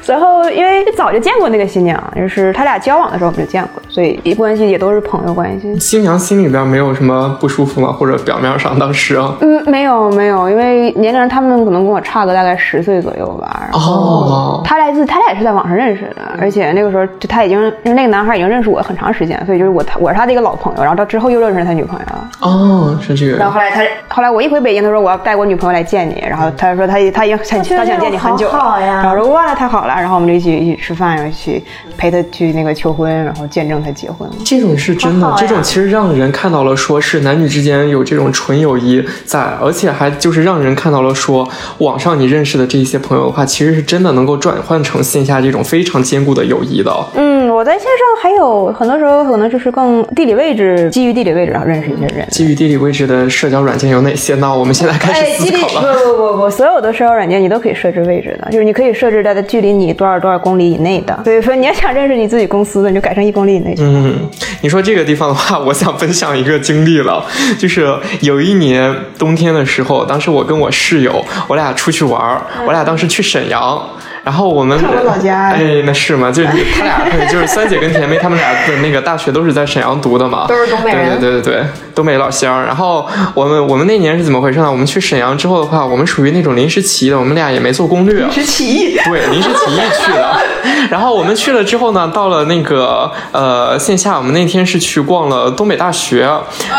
随后因为早就见过那个新娘，就是他俩交往的时候我们就见过，所以关系也都是朋友关系。新娘心里边没有什么不舒服吗？或者表面上当时？嗯，没有没有，因为年龄他们可能跟我差个大概十岁左右吧。哦，他来自他俩也是在网上认识的，而且那个时候就他已经就是那个男孩已经认识我很长时间，所以就是我他我是他的一个老朋友，然后到之后又。又认识他女朋友哦，是这个。然后后来他，后来我一回北京，他说我要带我女朋友来见你，然后他说他他已经想他想见你很久了，然后说哇太好了，然后我们就一起一起吃饭，然后去陪他去那个求婚，然后见证他结婚。这种是真的，这种其实让人看到了，说是男女之间有这种纯友谊在，而且还就是让人看到了说，网上你认识的这些朋友的话，其实是真的能够转换成线下这种非常坚固的友谊的。嗯，我在线上还有很多时候可能就是更地理位置，基于地理。位置上认识一些人，基于地理位置的社交软件有哪些呢？我们现在开始思考了。不不不不，所有的社交软件你都可以设置位置的，就是你可以设置在距离你多少多少公里以内的。所以说，你要想认识你自己公司的，你就改成一公里以内。嗯，你说这个地方的话，我想分享一个经历了，就是有一年冬天的时候，当时我跟我室友，我俩出去玩我俩当时去沈阳。然后我们我老家哎，那是吗？就是 他俩，就是三姐跟甜妹，他们俩的那个大学都是在沈阳读的嘛，都是东北人，对对对对，东北老乡。然后我们我们那年是怎么回事呢？我们去沈阳之后的话，我们属于那种临时起意的，我们俩也没做攻略，临时起意，对，临时起意去的。然后我们去了之后呢，到了那个呃线下，我们那天是去逛了东北大学，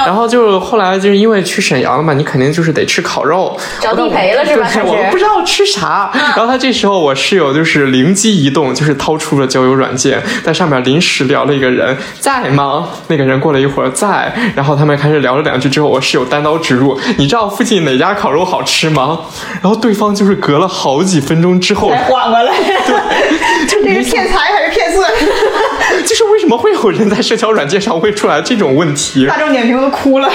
然后就后来就是因为去沈阳了嘛，你肯定就是得吃烤肉，找地陪了是吧？我们不知道吃啥，然后他这时候我室友就是灵机一动，就是掏出了交友软件，在上面临时聊了一个人，在吗？那个人过了一会儿在，然后他们开始聊了两句之后，我室友单刀直入，你知道附近哪家烤肉好吃吗？然后对方就是隔了好几分钟之后才缓过来，对，这是骗财还是骗色？就是为什么会有人在社交软件上会出来这种问题？大众点评都哭了。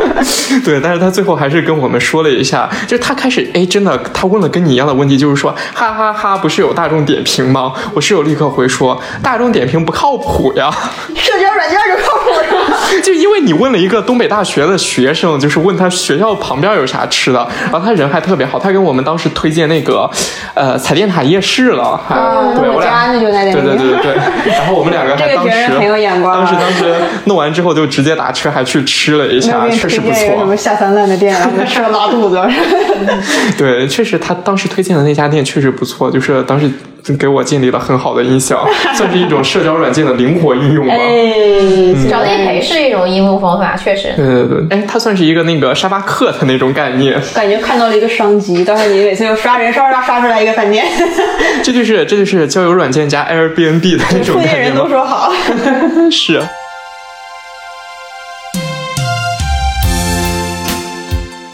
对，但是他最后还是跟我们说了一下，就是他开始哎，真的，他问了跟你一样的问题，就是说，哈哈哈，不是有大众点评吗？我室友立刻回说，大众点评不靠谱呀。社交软件 就因为你问了一个东北大学的学生，就是问他学校旁边有啥吃的，然后他人还特别好，他给我们当时推荐那个，呃，彩电塔夜市了。啊，对，我家那就在那对对对对对。然后我们两个还当时很有眼光，当时当时弄完之后就直接打车还去吃了一下，确实不错。什么下三滥的店，吃了拉肚子。对，确实他当时推荐的那家店确实不错，就是当时。给我建立了很好的印象，算是一种社交软件的灵活应用吧。找内陪是一种应用方法，确实。对对对，哎，它算是一个那个沙发客的那种概念。感觉看到了一个商机，到时候你每次又刷人，刷刷刷出来一个饭店。这就是这就是交友软件加 Airbnb 的那种概念。人都说好。是。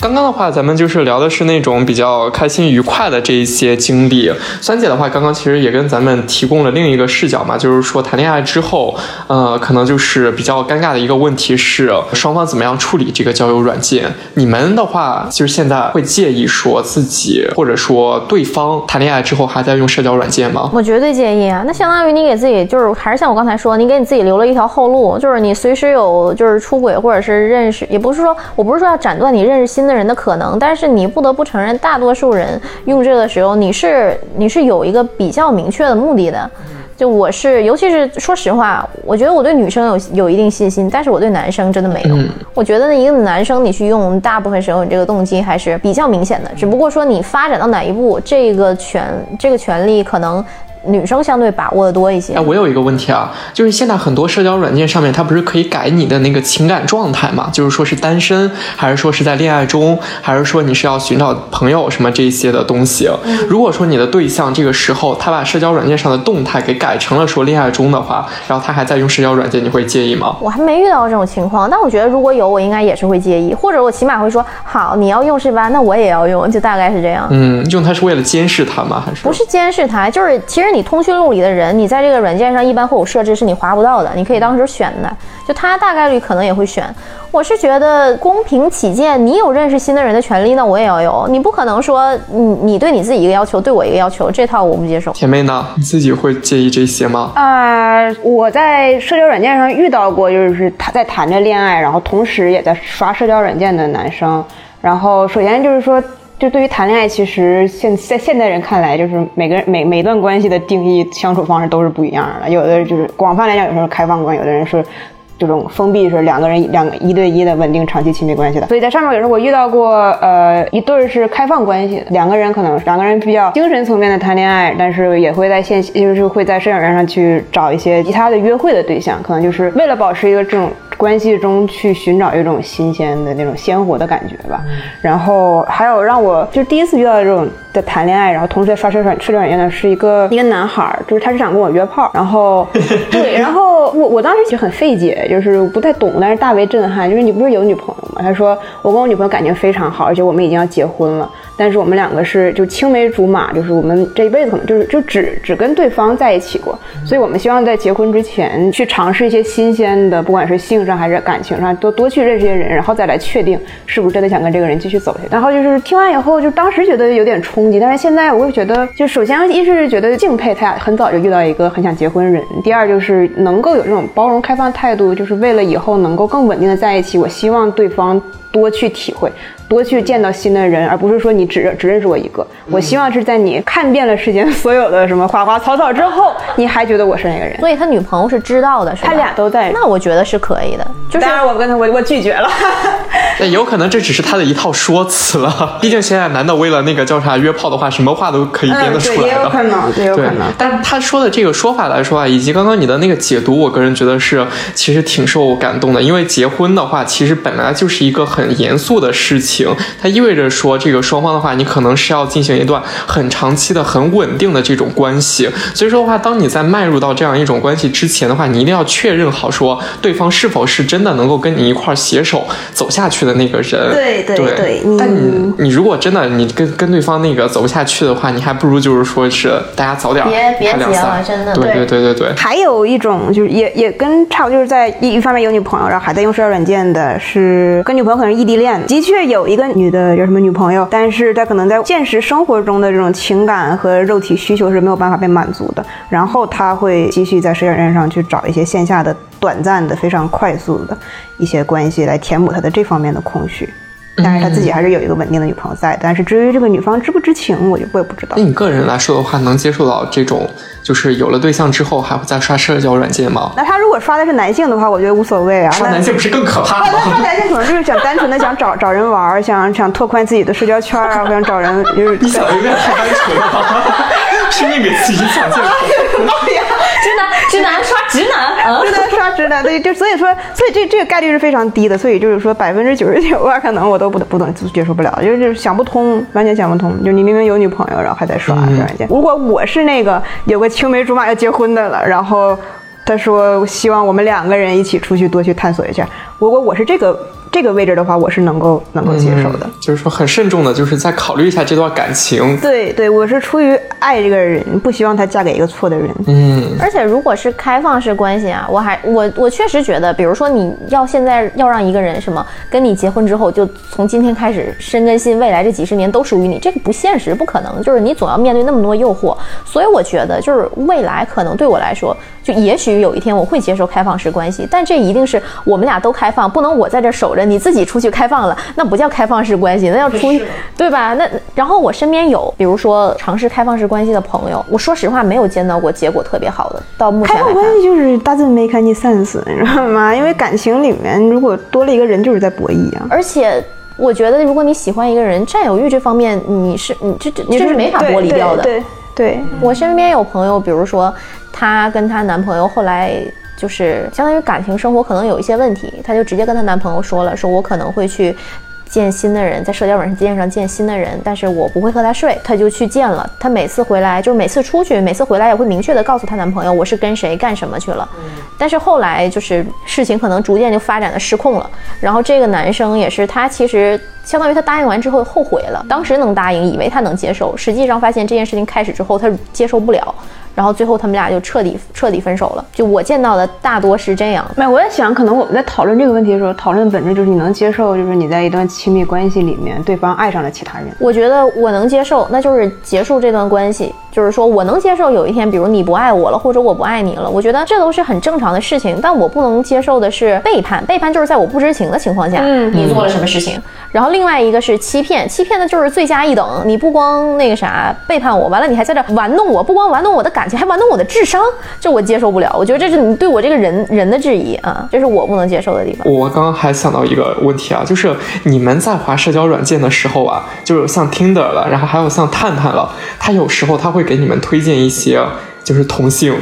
刚刚的话，咱们就是聊的是那种比较开心愉快的这一些经历。酸姐的话，刚刚其实也跟咱们提供了另一个视角嘛，就是说谈恋爱之后，呃，可能就是比较尴尬的一个问题是双方怎么样处理这个交友软件。你们的话，就是现在会介意说自己或者说对方谈恋爱之后还在用社交软件吗？我绝对介意啊！那相当于你给自己就是还是像我刚才说，你给你自己留了一条后路，就是你随时有就是出轨或者是认识，也不是说我不是说要斩断你认识新的。人的可能，但是你不得不承认，大多数人用这个时候，你是你是有一个比较明确的目的的。就我是，尤其是说实话，我觉得我对女生有有一定信心，但是我对男生真的没有。我觉得呢，一个男生你去用，大部分时候你这个动机还是比较明显的，只不过说你发展到哪一步，这个权这个权利可能。女生相对把握的多一些。哎，我有一个问题啊，就是现在很多社交软件上面，它不是可以改你的那个情感状态嘛？就是说是单身，还是说是在恋爱中，还是说你是要寻找朋友什么这些的东西？如果说你的对象这个时候他把社交软件上的动态给改成了说恋爱中的话，然后他还在用社交软件，你会介意吗？我还没遇到这种情况，但我觉得如果有，我应该也是会介意，或者我起码会说好，你要用是吧？那我也要用，就大概是这样。嗯，用它是为了监视他吗？还是不是监视他？就是其实。你通讯录里的人，你在这个软件上一般会有设置，是你划不到的，你可以当时选的。就他大概率可能也会选。我是觉得公平起见，你有认识新的人的权利，那我也要有。你不可能说你你对你自己一个要求，对我一个要求，这套我不接受。甜妹呢？你自己会介意这些吗？啊，我在社交软件上遇到过，就是他在谈着恋爱，然后同时也在刷社交软件的男生。然后首先就是说。就对于谈恋爱，其实现在现代人看来，就是每个人每每段关系的定义、相处方式都是不一样的。有的就是广泛来讲，有时候开放关；有的人是这种封闭，是两个人两个一对一的稳定长期亲密关系的。所以在上面有时候我遇到过，呃，一对是开放关系，两个人可能两个人比较精神层面的谈恋爱，但是也会在线就是会在社交软件上去找一些其他的约会的对象，可能就是为了保持一个这种。关系中去寻找一种新鲜的那种鲜活的感觉吧，然后还有让我就第一次遇到这种在谈恋爱，然后同时在刷社软社交软件的是一个一个男孩，就是他是想跟我约炮，然后 对，然后我我当时其实很费解，就是不太懂，但是大为震撼，就是你不是有女朋友吗？他说我跟我女朋友感情非常好，而且我们已经要结婚了。但是我们两个是就青梅竹马，就是我们这一辈子可能就是就只只跟对方在一起过，所以我们希望在结婚之前去尝试一些新鲜的，不管是性上还是感情上，多多去认识一些人，然后再来确定是不是真的想跟这个人继续走下去。然后就是听完以后，就当时觉得有点冲击，但是现在我会觉得，就首先一是觉得敬佩他俩很早就遇到一个很想结婚人，第二就是能够有这种包容开放态度，就是为了以后能够更稳定的在一起，我希望对方多去体会。多去见到新的人，而不是说你只只认识我一个。我希望是在你看遍了世间所有的什么花花草草之后，你还觉得我是那个人。所以他女朋友是知道的，是吧？他俩都在。那我觉得是可以的。就是当然，我跟他我我拒绝了。那有可能这只是他的一套说辞了。毕竟现在男的为了那个叫啥约炮的话，什么话都可以编得出来的。也有可能，对有可能。但他说的这个说法来说啊，以及刚刚你的那个解读，我个人觉得是其实挺受感动的。因为结婚的话，其实本来就是一个很严肃的事情，它意味着说这个双方的话，你可能是要进行一段很长期的、很稳定的这种关系。所以说的话，当你在迈入到这样一种关系之前的话，你一定要确认好说对方是否是真的能够跟你一块携手走下去。的那个人。对对对。但你你如果真的你跟跟对方那个走不下去的话，你还不如就是说是大家早点别别结了，真的。对对对对对。还有一种就是也也跟差不多，就是在一一方面有女朋友，然后还在用社交软件的，是跟女朋友可能异地恋，的确有一个女的有什么女朋友，但是她可能在现实生活中的这种情感和肉体需求是没有办法被满足的，然后她会继续在社交软件上去找一些线下的。短暂的、非常快速的一些关系来填补他的这方面的空虚，但是他自己还是有一个稳定的女朋友在。但是至于这个女方知不知情，我就我也不知道。那你个人来说的话，能接受到这种就是有了对象之后还会再刷社交软件吗？那他如果刷的是男性的话，我觉得无所谓啊。刷男性不是更可怕吗？刷男性可能就是想单纯的想找找人玩，想想拓宽自己的社交圈啊，想找人就是。你想的有点太单纯了，拼命给自己想借口。直男，直男刷直男，直男刷直男，对，就所以说，所以这这个概率是非常低的，所以就是说百分之九十九吧，可能我都不不能接受不了，就是想不通，完全想不通，就你明明有女朋友，然后还在刷软件。如果我是那个有个青梅竹马要结婚的了，然后他说希望我们两个人一起出去多去探索一下，如果我是这个。这个位置的话，我是能够能够接受的，就是说很慎重的，就是再考虑一下这段感情。对对，我是出于爱这个人，不希望她嫁给一个错的人。嗯，而且如果是开放式关系啊，我还我我确实觉得，比如说你要现在要让一个人什么跟你结婚之后，就从今天开始深根心，未来这几十年都属于你，这个不现实，不可能。就是你总要面对那么多诱惑，所以我觉得就是未来可能对我来说，就也许有一天我会接受开放式关系，但这一定是我们俩都开放，不能我在这守着。你自己出去开放了，那不叫开放式关系，那要出去，对吧？那然后我身边有，比如说尝试开放式关系的朋友，我说实话没有见到过结果特别好的。到目前开放关系就是大字没看你 sense，你知道吗？因为感情里面如果多了一个人，就是在博弈啊。而且我觉得，如果你喜欢一个人，占有欲这方面，你是你这这是没法剥离掉的。对对，我身边有朋友，比如说她跟她男朋友后来。就是相当于感情生活可能有一些问题，她就直接跟她男朋友说了，说我可能会去见新的人，在社交软件上见新的人，但是我不会和他睡。她就去见了，她每次回来就是每次出去，每次回来也会明确的告诉她男朋友我是跟谁干什么去了。但是后来就是事情可能逐渐就发展的失控了，然后这个男生也是他其实相当于他答应完之后后悔了，当时能答应以为他能接受，实际上发现这件事情开始之后他接受不了。然后最后他们俩就彻底彻底分手了。就我见到的大多是这样。没，我在想，可能我们在讨论这个问题的时候，讨论本质就是你能接受，就是你在一段亲密关系里面，对方爱上了其他人。我觉得我能接受，那就是结束这段关系。就是说我能接受有一天，比如你不爱我了，或者我不爱你了，我觉得这都是很正常的事情。但我不能接受的是背叛。背叛就是在我不知情的情况下，嗯你做了什么事情。然后另外一个是欺骗，欺骗的就是罪加一等。你不光那个啥背叛我，完了你还在这玩弄我，不光玩弄我的感情，还玩弄我的智商，这我接受不了。我觉得这是你对我这个人人的质疑啊，这是我不能接受的地方。我刚刚还想到一个问题啊，就是你们在滑社交软件的时候啊，就是像 Tinder 了，然后还有像探探了，他有时候他会给你们推荐。一些就是同性。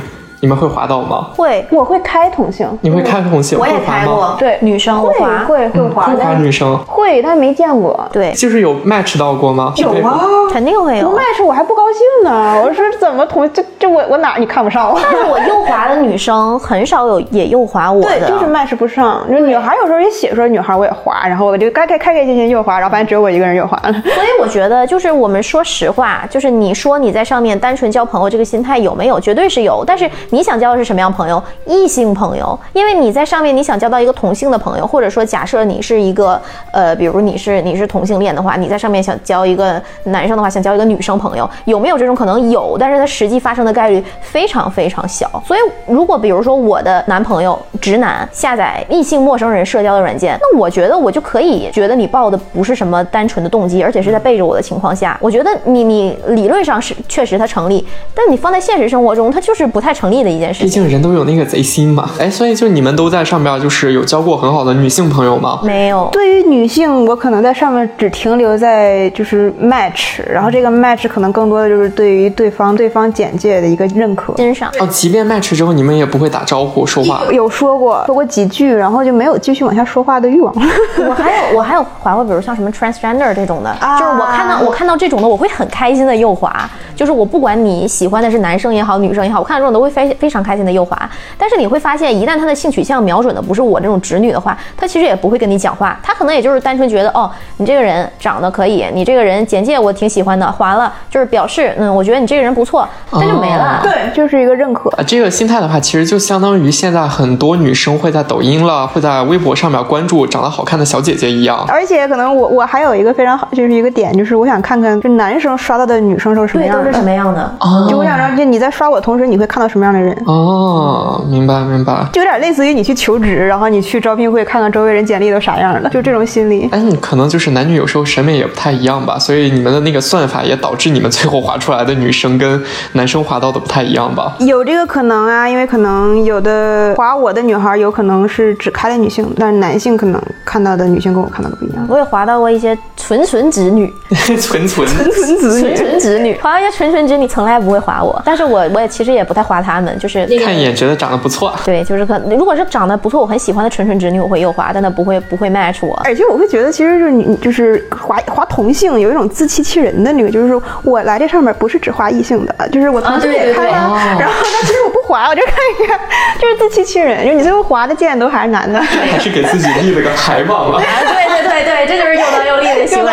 你们会滑倒吗？会，我会开同性。你会开同性？我也开过。对，女生会会会滑。会滑女生？会，但没见过。对，就是有 match 到过吗？有啊，肯定会有。不 match 我还不高兴呢。我说怎么同这这我我哪你看不上？但是我右滑的女生很少有也右滑我的。对，就是 match 不上。就女孩有时候也写说女孩我也滑，然后我就该开开开心心右滑，然后发现只有我一个人右滑了。所以我觉得就是我们说实话，就是你说你在上面单纯交朋友这个心态有没有？绝对是有。但是你想交的是什么样？朋友，异性朋友，因为你在上面，你想交到一个同性的朋友，或者说假设你是一个呃，比如你是你是同性恋的话，你在上面想交一个男生的话，想交一个女生朋友，有没有这种可能？有，但是它实际发生的概率非常非常小。所以，如果比如说我的男朋友直男下载异性陌生人社交的软件，那我觉得我就可以觉得你报的不是什么单纯的动机，而且是在背着我的情况下，我觉得你你理论上是确实它成立，但你放在现实生活中，它就是不太成立的一件事情。毕竟人。都有那个贼心嘛？哎，所以就你们都在上边，就是有交过很好的女性朋友吗？没有。对于女性，我可能在上面只停留在就是 match，然后这个 match 可能更多的就是对于对方对方简介的一个认可欣赏。哦，即便 match 之后，你们也不会打招呼说话？有说过说过几句，然后就没有继续往下说话的欲望。我还有我还有划过，比如像什么 transgender 这种的，就是我看到我看到这种的，我会很开心的右滑。就是我不管你喜欢的是男生也好，女生也好，我看到这种都会非非常开心的右滑。但是你会发现，一旦他的性取向瞄准的不是我这种直女的话，他其实也不会跟你讲话，他可能也就是单纯觉得哦，你这个人长得可以，你这个人简介我挺喜欢的，划了就是表示嗯，我觉得你这个人不错，那就没了。对，就是一个认可。这个心态的话，其实就相当于现在很多女生会在抖音了，会在微博上面关注长得好看的小姐姐一样。而且可能我我还有一个非常好，就是一个点，就是我想看看就男生刷到的女生是什么样的，都是什么样的。就我想让就你在刷我同时，你会看到什么样的人？哦，明白明白。就有点类似于你去求职，然后你去招聘会看看周围人简历都啥样的，就这种心理。哎，你可能就是男女有时候审美也不太一样吧，所以你们的那个算法也导致你们最后划出来的女生跟男生划到的不太一样吧？有这个可能啊，因为可能有的划我的女孩有可能是只开了女性，但是男性可能看到的女性跟我看到的不一样。我也划到过一些纯纯直女，纯纯纯纯直女，纯纯直女，划到一些纯纯直女从来不会划我，但是我我也其实也不太划他们，就是看一眼觉得长得不错。对，就是可如果是长得不错，我很喜欢的纯纯直女，我会右滑，但她不会不会 match 我。而且我会觉得，其实就是你就是滑滑同性有一种自欺欺人的那个，就是说我来这上面不是只滑异性的，就是我同性也看了，然后但其实我不滑，我就看一看，就是自欺欺人。就你最后滑的键都还是男的，还是给自己立了个牌坊了。对对对对，这就是又当又立的行为。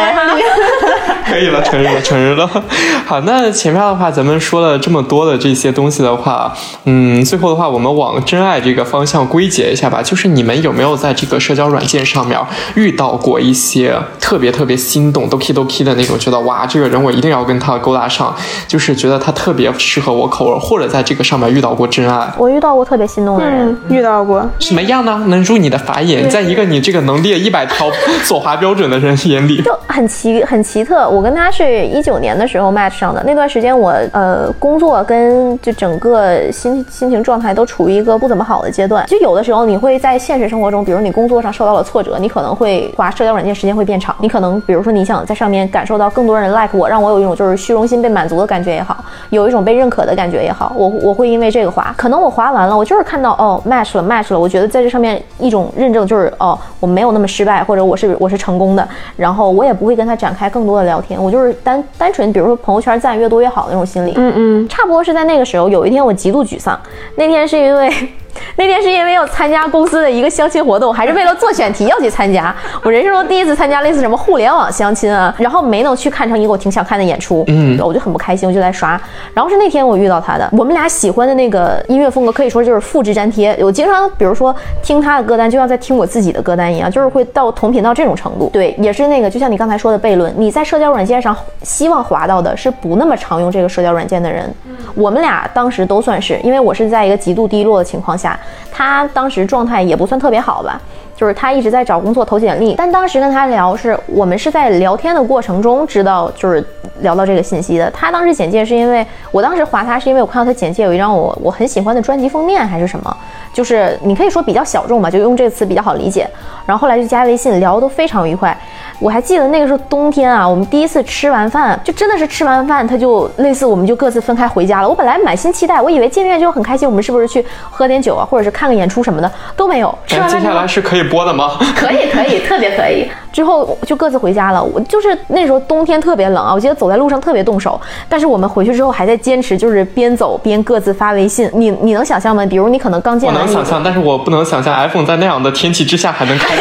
可以了，承认了，承认了。好，那前面的话咱们说了这么多的这些东西的话，嗯，最后的话我们往真爱这个方向归结一下吧。就是你们有没有在这个社交软件上面遇到过一些特别特别心动、doki doki 的那种，觉得哇，这个人我一定要跟他勾搭上，就是觉得他特别适合我口味，或者在这个上面遇到过真爱？我遇到过特别心动的人，遇到过什么样呢？能入你的法眼，在一个你这个能列一百条左滑标准的人眼里，就很奇很奇特。我我跟他是一九年的时候 match 上的，那段时间我呃工作跟就整个心心情状态都处于一个不怎么好的阶段，就有的时候你会在现实生活中，比如你工作上受到了挫折，你可能会滑社交软件时间会变长，你可能比如说你想在上面感受到更多人 like 我，让我有一种就是虚荣心被满足的感觉也好，有一种被认可的感觉也好，我我会因为这个滑，可能我滑完了，我就是看到哦 match 了 match 了，我觉得在这上面一种认证就是哦我没有那么失败，或者我是我是成功的，然后我也不会跟他展开更多的聊天，我就是单单纯比如说朋友圈赞越多越好那种心理，嗯嗯，差不多是在那个时候，有一天我极度沮丧，那天是因为。那天是因为要参加公司的一个相亲活动，还是为了做选题要去参加。我人生中第一次参加类似什么互联网相亲啊，然后没能去看成一个我挺想看的演出，嗯，我就很不开心，我就在刷。然后是那天我遇到他的，我们俩喜欢的那个音乐风格可以说就是复制粘贴。我经常比如说听他的歌单，就像在听我自己的歌单一样，就是会到同频到这种程度。对，也是那个，就像你刚才说的悖论，你在社交软件上希望滑到的是不那么常用这个社交软件的人。我们俩当时都算是，因为我是在一个极度低落的情况下。他当时状态也不算特别好吧，就是他一直在找工作投简历，但当时跟他聊是我们是在聊天的过程中知道，就是聊到这个信息的。他当时简介是因为我当时划他是因为我看到他简介有一张我我很喜欢的专辑封面还是什么，就是你可以说比较小众吧，就用这个词比较好理解。然后后来就加微信聊都非常愉快。我还记得那个时候冬天啊，我们第一次吃完饭，就真的是吃完饭他就类似我们就各自分开回家了。我本来满心期待，我以为见面就很开心，我们是不是去喝点酒啊，或者是看个演出什么的都没有。吃完接下来是可以播的吗？可以，可以，特别可以。之后就各自回家了。我就是那时候冬天特别冷啊，我记得走在路上特别冻手。但是我们回去之后还在坚持，就是边走边各自发微信。你你能想象吗？比如你可能刚见，我能想象，但是我不能想象 iPhone 在那样的天气之下还能开。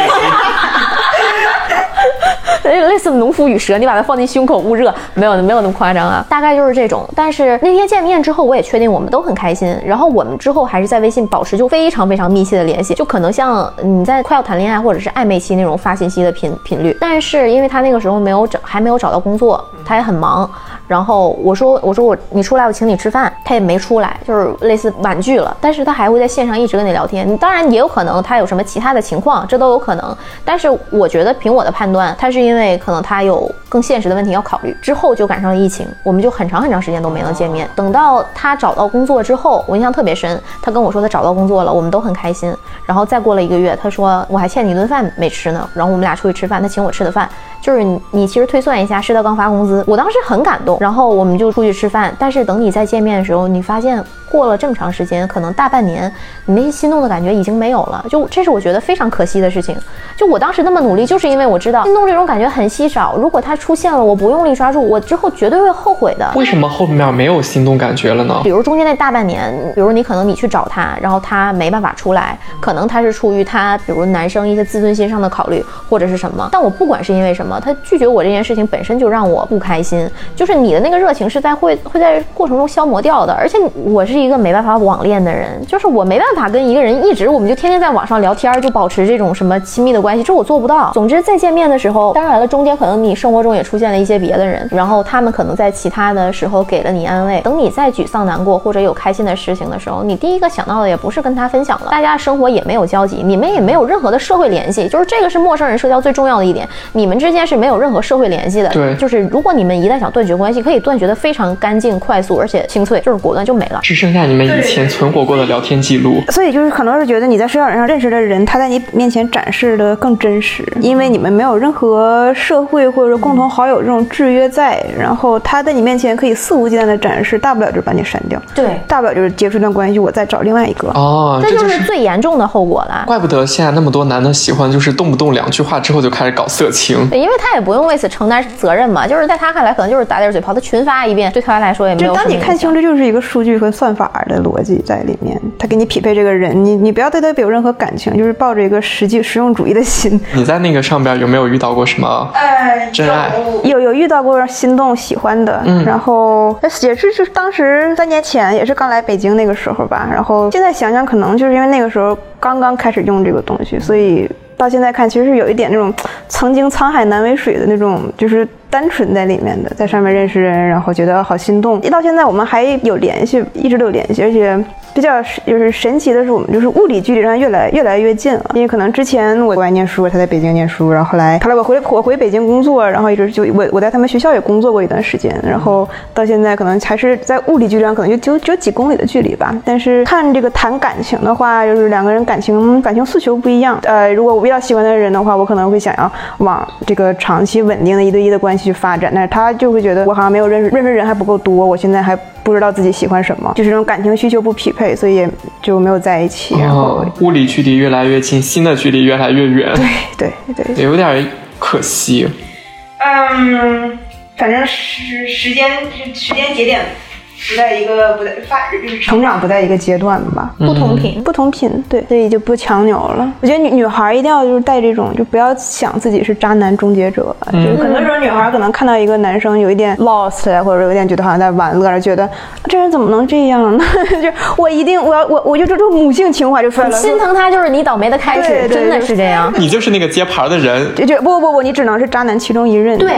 类似农夫与蛇，你把它放进胸口捂热，没有没有那么夸张啊，大概就是这种。但是那天见面之后，我也确定我们都很开心。然后我们之后还是在微信保持就非常非常密切的联系，就可能像你在快要谈恋爱或者是暧昧期那种发信息的频频率。但是因为他那个时候没有找，还没有找到工作，他也很忙。然后我说我说我你出来我请你吃饭，他也没出来，就是类似婉拒了。但是他还会在线上一直跟你聊天。当然也有可能他有什么其他的情况，这都有可能。但是我觉得凭我的判断，他是因为可能他有更现实的问题要考虑。之后就赶上了疫情，我们就很长很长时间都没能见面。等到他找到工作之后，我印象特别深，他跟我说他找到工作了，我们都很开心。然后再过了一个月，他说我还欠你一顿饭没吃呢。然后我们俩出去吃饭，他请我吃的饭。就是你你其实推算一下，是他刚发工资，我当时很感动，然后我们就出去吃饭，但是等你再见面的时候，你发现。过了这么长时间，可能大半年，你那些心动的感觉已经没有了。就这是我觉得非常可惜的事情。就我当时那么努力，就是因为我知道心动这种感觉很稀少。如果它出现了，我不用力抓住，我之后绝对会后悔的。为什么后面没有心动感觉了呢？比如中间那大半年，比如你可能你去找他，然后他没办法出来，可能他是出于他比如男生一些自尊心上的考虑，或者是什么。但我不管是因为什么，他拒绝我这件事情本身就让我不开心。就是你的那个热情是在会会在过程中消磨掉的，而且我是一个没办法网。恋的人就是我，没办法跟一个人一直，我们就天天在网上聊天，就保持这种什么亲密的关系，这我做不到。总之，再见面的时候，当然了，中间可能你生活中也出现了一些别的人，然后他们可能在其他的时候给了你安慰。等你再沮丧、难过或者有开心的事情的时候，你第一个想到的也不是跟他分享了，大家生活也没有交集，你们也没有任何的社会联系，就是这个是陌生人社交最重要的一点，你们之间是没有任何社会联系的。对，就是如果你们一旦想断绝关系，可以断绝的非常干净、快速，而且清脆，就是果断就没了，只剩下你们以前存活过的聊天。记录，所以就是可能是觉得你在社交软件上认识的人，他在你面前展示的更真实，因为你们没有任何社会或者说共同好友这种制约在，然后他在你面前可以肆无忌惮的展示，大不了就是把你删掉，对，大不了就是结束一段关系，我再找另外一个，哦，这就是最严重的后果了。怪不得现在那么多男的喜欢，就是动不动两句话之后就开始搞色情，因为他也不用为此承担责任嘛，就是在他看来可能就是打点嘴炮，他群发一遍对他来说也没有。就当你看清这就是一个数据和算法的逻辑在里面，他给你匹配这个。人，你你不要对他有任何感情，就是抱着一个实际实用主义的心。你在那个上边有没有遇到过什么真爱？有有遇到过心动喜欢的，然后也是是当时三年前也是刚来北京那个时候吧。然后现在想想，可能就是因为那个时候刚刚开始用这个东西，所以到现在看，其实是有一点那种曾经沧海难为水的那种，就是单纯在里面的，在上面认识人，然后觉得好心动。一到现在我们还有联系，一直都有联系，而且。比较就是神奇的是，我们就是物理距离上越来越来越近了。因为可能之前我国外念书，他在北京念书，然后后来后来我回我回北京工作，然后一直就我我在他们学校也工作过一段时间，然后到现在可能还是在物理距离上可能就只有只有几公里的距离吧。但是看这个谈感情的话，就是两个人感情感情诉求不一样。呃，如果我比较喜欢的人的话，我可能会想要往这个长期稳定的一对一的关系去发展，但是他就会觉得我好像没有认识认识人还不够多，我现在还。不知道自己喜欢什么，就是这种感情需求不匹配，所以也就没有在一起。然后物理距离越来越近，心的距离越来越远。对 对对，有点可惜。嗯，反正时时间时间节点。不在一个不在发就是成长不在一个阶段吧，不同频不同频，对，所以就不强扭了。我觉得女女孩一定要就是带这种，就不要想自己是渣男终结者。就是很多时候女孩可能看到一个男生有一点 lost，或者有点觉得好像在玩乐，觉得这人怎么能这样呢？就我一定我要我我就这种母性情怀就出来了，心疼他就是你倒霉的开始，真的是这样。你就是那个接盘的人，就就不不不，你只能是渣男其中一任，对，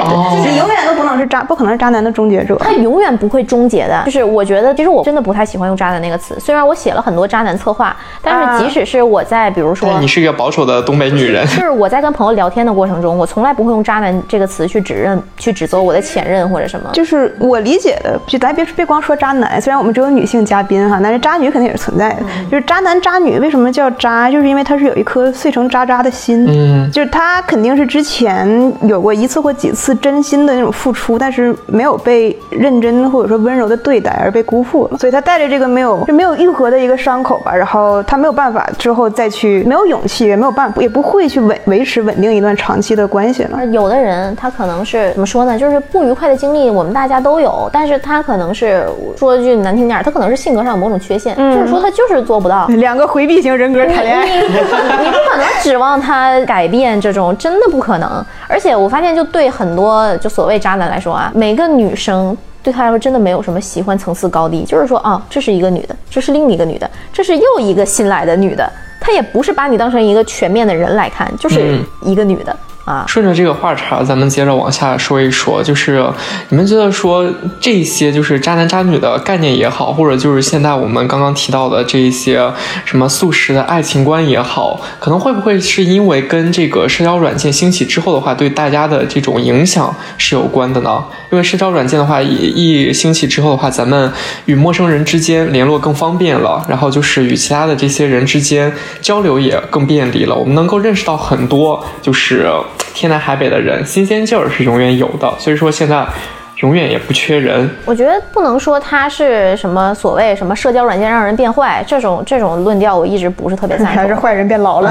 你永远都不能是渣，不可能是渣男的终结者，他永远不会终结的。是我觉得，其实我真的不太喜欢用“渣男”那个词。虽然我写了很多渣男策划，但是即使是我在，比如说，你是一个保守的东北女人，就是我在跟朋友聊天的过程中，我从来不会用“渣男”这个词去指认、去指责我的前任或者什么。就是我理解的，就咱别别光说渣男，虽然我们只有女性嘉宾哈，但是渣女肯定也是存在的。就是渣男渣女为什么叫渣，就是因为他是有一颗碎成渣渣的心，嗯，就是他肯定是之前有过一次或几次真心的那种付出，但是没有被认真或者说温柔的对待而被辜负了。所以他带着这个没有就没有愈合的一个伤口吧，然后他没有办法之后再去没有勇气也没有办法也不会去维维持稳定一段长期的关系了。有的人他可能是怎么说呢？就是不愉快的经历我们大家都有，但是他可能是说句难听点，他可能是性格上有某种缺陷，就是说他就是做不到两个回避型人格谈恋爱，你你不可能指望他改变这种，真的不可能。而且我发现就对很多就所谓渣男来说啊，每个女生。对他来说，真的没有什么喜欢层次高低，就是说啊，这是一个女的，这是另一个女的，这是又一个新来的女的，他也不是把你当成一个全面的人来看，就是一个女的。啊，顺着这个话茬，咱们接着往下说一说，就是你们觉得说这些就是渣男渣女的概念也好，或者就是现在我们刚刚提到的这一些什么素食的爱情观也好，可能会不会是因为跟这个社交软件兴起之后的话，对大家的这种影响是有关的呢？因为社交软件的话，一一兴起之后的话，咱们与陌生人之间联络更方便了，然后就是与其他的这些人之间交流也更便利了，我们能够认识到很多就是。天南海北的人，新鲜劲儿是永远有的。所以说现在。永远也不缺人，我觉得不能说它是什么所谓什么社交软件让人变坏这种这种论调，我一直不是特别赞成。还是坏人变老了。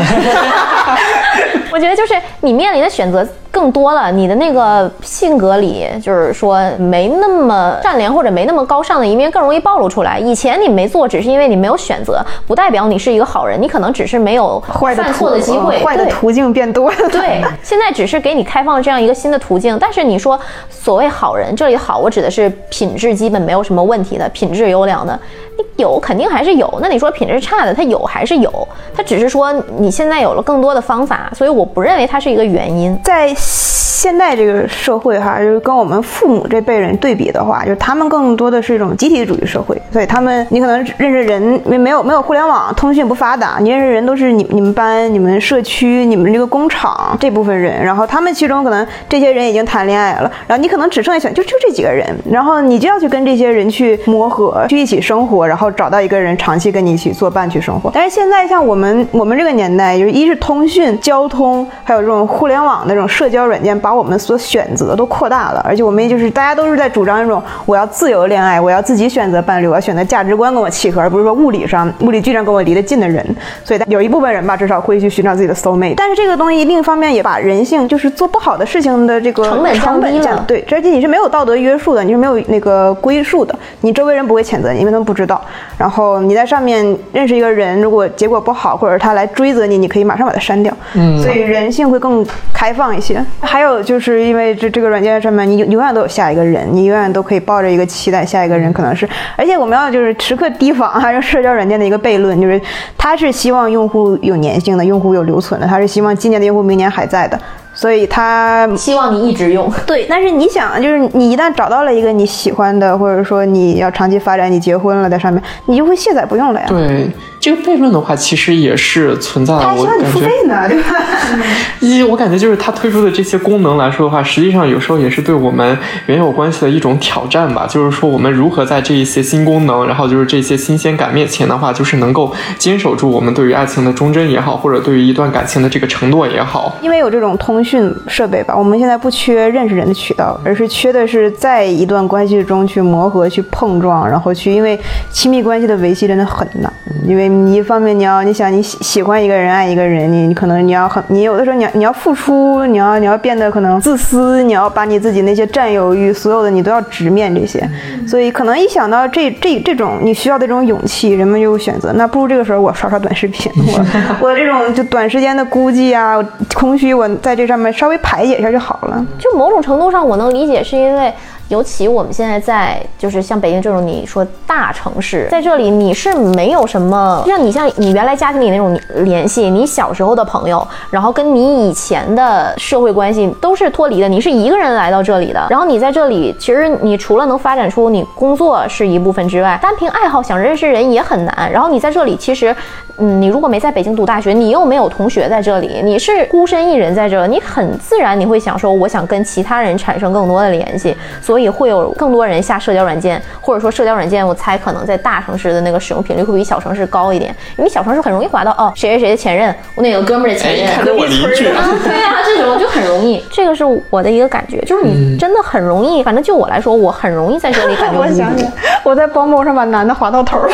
我觉得就是你面临的选择。更多了，你的那个性格里，就是说没那么善良或者没那么高尚的一面更容易暴露出来。以前你没做，只是因为你没有选择，不代表你是一个好人。你可能只是没有犯错的机会，坏的途径变多了。对，现在只是给你开放了这样一个新的途径。但是你说所谓好人，这里好，我指的是品质基本没有什么问题的，品质优良的，你有肯定还是有。那你说品质差的，他有还是有？他只是说你现在有了更多的方法，所以我不认为它是一个原因。在现在这个社会哈，就是跟我们父母这辈人对比的话，就是他们更多的是一种集体主义社会，所以他们你可能认识人没没有没有互联网，通讯不发达，你认识人都是你你们班、你们社区、你们这个工厂这部分人，然后他们其中可能这些人已经谈恋爱了，然后你可能只剩下选就就这几个人，然后你就要去跟这些人去磨合，去一起生活，然后找到一个人长期跟你一起作伴去生活。但是现在像我们我们这个年代，就是一是通讯、交通，还有这种互联网的这种社交软件。把我们所选择都扩大了，而且我们也就是大家都是在主张一种我要自由恋爱，我要自己选择伴侣，我要选择价值观跟我契合，而不是说物理上物理距离跟我离得近的人。所以有一部分人吧，至少会去寻找自己的 soul mate。但是这个东西另一方面也把人性就是做不好的事情的这个成本降低了。对，而且你是没有道德约束的，你是没有那个归宿的，你周围人不会谴责你，因为他们不知道。然后你在上面认识一个人，如果结果不好，或者他来追责你，你可以马上把他删掉。嗯，所以人性会更开放一些。还有。就是因为这这个软件上面，你永远都有下一个人，你永远都可以抱着一个期待，下一个人可能是。而且我们要就是时刻提防，哈，这社交软件的一个悖论，就是他是希望用户有粘性的，用户有留存的，他是希望今年的用户明年还在的。所以他希望你一直用，对。但是你想，就是你一旦找到了一个你喜欢的，或者说你要长期发展，你结婚了在上面，你就会卸载不用了呀。对，这个悖论的话，其实也是存在的。他希望你付费呢，对吧？一，我感觉就是他推出的这些功能来说的话，实际上有时候也是对我们原有关系的一种挑战吧。就是说，我们如何在这一些新功能，然后就是这些新鲜感面前的话，就是能够坚守住我们对于爱情的忠贞也好，或者对于一段感情的这个承诺也好。因为有这种通。讯讯设备吧，我们现在不缺认识人的渠道，而是缺的是在一段关系中去磨合、去碰撞，然后去，因为亲密关系的维系真的很难。因为你一方面你要，你想你喜喜欢一个人、爱一个人，你你可能你要很，你有的时候你要你要付出，你要你要变得可能自私，你要把你自己那些占有欲，所有的你都要直面这些。所以可能一想到这这这种你需要的这种勇气，人们就选择，那不如这个时候我刷刷短视频，我 我这种就短时间的孤寂啊、空虚，我在这上上面稍微排解一下就好了。就某种程度上，我能理解，是因为。尤其我们现在在，就是像北京这种你说大城市，在这里你是没有什么，就像你像你原来家庭里那种联系，你小时候的朋友，然后跟你以前的社会关系都是脱离的，你是一个人来到这里的，然后你在这里，其实你除了能发展出你工作是一部分之外，单凭爱好想认识人也很难。然后你在这里，其实，嗯，你如果没在北京读大学，你又没有同学在这里，你是孤身一人在这，你很自然你会想说，我想跟其他人产生更多的联系，所以。会有更多人下社交软件，或者说社交软件，我猜可能在大城市的那个使用频率会比小城市高一点，因为小城市很容易滑到哦谁谁谁的前任，我那个哥们儿的前任，隔壁村啊，对啊，这种就很容易，这个是我的一个感觉，就是你真的很容易，反正就我来说，我很容易在这里感觉。我想想，我在包某上把男的滑到头了。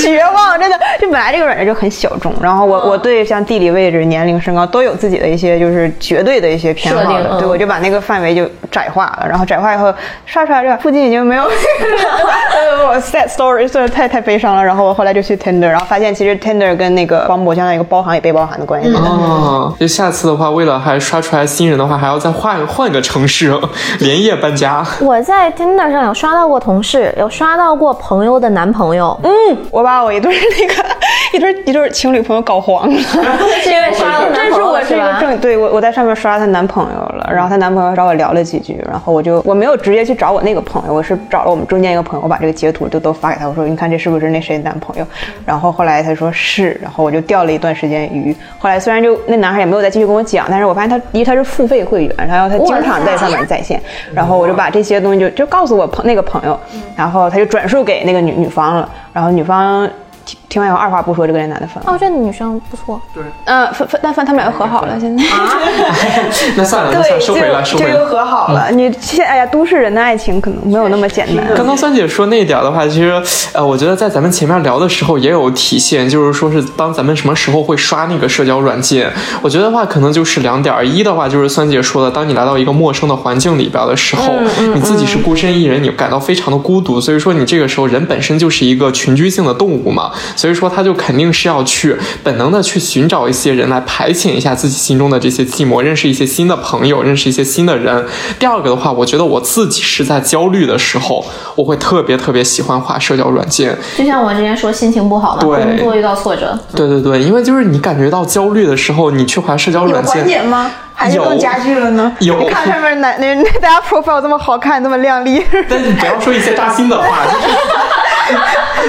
绝望，真的，就本来这个软件就很小众，然后我我对像地理位置、年龄、身高都有自己的一些就是绝对的一些偏好的，对我就把那个范围就窄化了，然后窄化以后刷出来这附近已经没有，我 sad story，真的太太悲伤了，然后我后来就去 Tinder，然后发现其实 Tinder 跟那个邦博相当于一个包含与被包含的关系。哦，就下次的话，为了还刷出来新人的话，还要再换换个城市，连夜搬家。我在 Tinder 上有刷到过同事，有刷到过朋友的男朋友，嗯，我把。把我一对那个 一对一对情侣朋友搞黄了，是因为刷了这是我这个正对我我在上面刷她男朋友了，然后她男朋友找我聊了几句，然后我就我没有直接去找我那个朋友，我是找了我们中间一个朋友，我把这个截图就都发给他，我说你看这是不是那谁男朋友？然后后来他说是，然后我就钓了一段时间鱼。后来虽然就那男孩也没有再继续跟我讲，但是我发现他因为他是付费会员，然后他经常在上面在线，然后我就把这些东西就就告诉我朋那个朋友，然后他就转述给那个女女方了，然后女方。听完以后二话不说就跟这男的分了。哦，这女生不错。对。嗯，分分，但分他们俩又和好了，现在。啊。那算了，那算了，收回了，收回了。就又和好了。你现哎呀，都市人的爱情可能没有那么简单。刚刚酸姐说那一点的话，其实呃，我觉得在咱们前面聊的时候也有体现，就是说是当咱们什么时候会刷那个社交软件，我觉得话可能就是两点。一的话就是酸姐说的，当你来到一个陌生的环境里边的时候，你自己是孤身一人，你感到非常的孤独，所以说你这个时候人本身就是一个群居性的动物嘛。所以说，他就肯定是要去本能的去寻找一些人来排遣一下自己心中的这些寂寞，认识一些新的朋友，认识一些新的人。第二个的话，我觉得我自己是在焦虑的时候，我会特别特别喜欢画社交软件。就像我之前说，心情不好嘛，工作遇到挫折。对对对，因为就是你感觉到焦虑的时候，你去画社交软件，有缓解吗？还是更加剧了呢？有。你看上面那那那大家 profile 这么好看，那么靓丽。但你不要说一些扎心的话。就是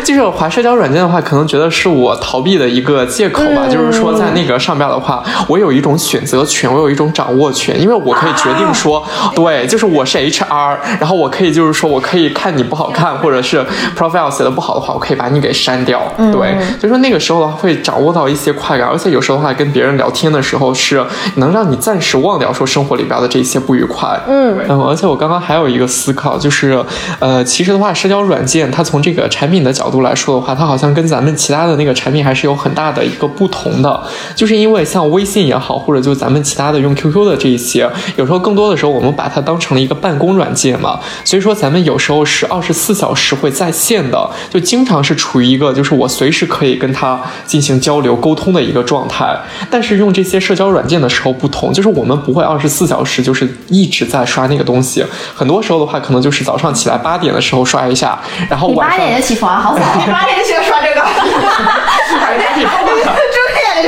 滑社交软件的话，可能觉得是我逃避的一个借口吧。就是说，在那个上边的话，我有一种选择权，我有一种掌握权，因为我可以决定说，对，就是我是 HR，然后我可以就是说我可以看你不好看，或者是 profile 写的不好的话，我可以把你给删掉。对，所以说那个时候的话会掌握到一些快感，而且有时候的话跟别人聊天的时候是能让你暂时忘掉说生活里边的这些不愉快。嗯，而且我刚刚还有一个思考，就是呃，其实的话，社交软件它从这个产品的角度来说的话，它好像跟咱们其他的那个产品还是有很大的一个不同的，就是因为像微信也好，或者就咱们其他的用 QQ 的这一些，有时候更多的时候我们把它当成了一个办公软件嘛，所以说咱们有时候是二十四小时会在线的，就经常是处于一个就是我随时可以跟他进行交流沟通的一个状态。但是用这些社交软件的时候不同，就是我们不会二十四小时就是一直在刷那个东西，很多时候的话可能就是早上起来八点的时候刷一下，然后晚上。起床好 早，你八点就喜欢刷这个，哈哈哈哈哈，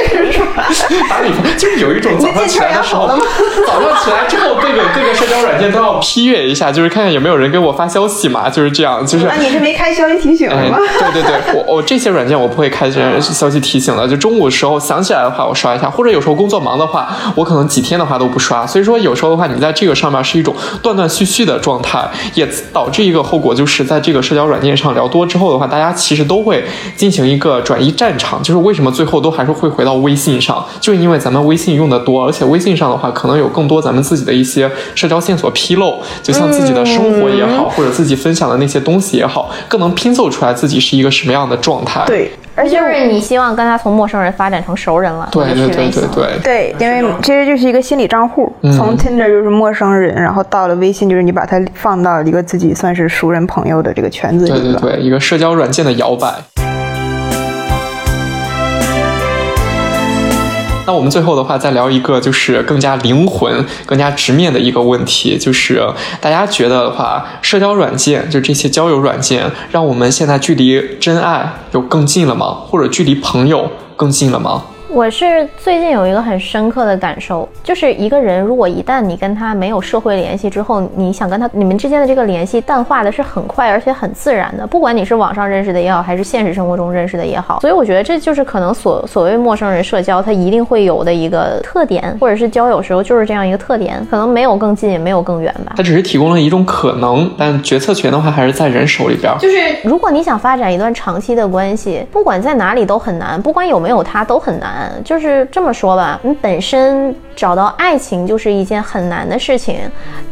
就是刷。打比方就是有一种早上起来的时候，早上起来之后，各个 各个社交软件都要批阅一下，就是看看有没有人给我发消息嘛，就是这样，就是。那你是没开消息提醒吗？对对对，我我这些软件我不会开消息提醒的，就中午时候想起来的话我刷一下，或者有时候工作忙的话，我可能几天的话都不刷。所以说有时候的话，你在这个上面是一种断断续续的状态，也导致一个后果，就是在这个社交软件上聊多之后的话，大家其实都会进行一个转移战场，就是为什么最后都还是会回到微信上，就是因为咱们微信用的多，而且微信上的话可能有更多咱们自己的一些社交线索披露，就像自己的生活也好，或者自己分享的那些东西也好，更能拼凑出来自己是一个什么样的状态。对。而且是你希望跟他从陌生人发展成熟人了，对对对对对对，因为其实就是一个心理账户，从 Tinder 就是陌生人，然后到了微信，就是你把它放到一个自己算是熟人朋友的这个圈子里对对对，一个社交软件的摇摆。那我们最后的话再聊一个，就是更加灵魂、更加直面的一个问题，就是大家觉得的话，社交软件就这些交友软件，让我们现在距离真爱有更近了吗？或者距离朋友更近了吗？我是最近有一个很深刻的感受，就是一个人如果一旦你跟他没有社会联系之后，你想跟他你们之间的这个联系淡化的是很快而且很自然的，不管你是网上认识的也好，还是现实生活中认识的也好。所以我觉得这就是可能所所谓陌生人社交，他一定会有的一个特点，或者是交友时候就是这样一个特点，可能没有更近，也没有更远吧。它只是提供了一种可能，但决策权的话还是在人手里边。就是如果你想发展一段长期的关系，不管在哪里都很难，不管有没有他都很难。就是这么说吧，你本身找到爱情就是一件很难的事情，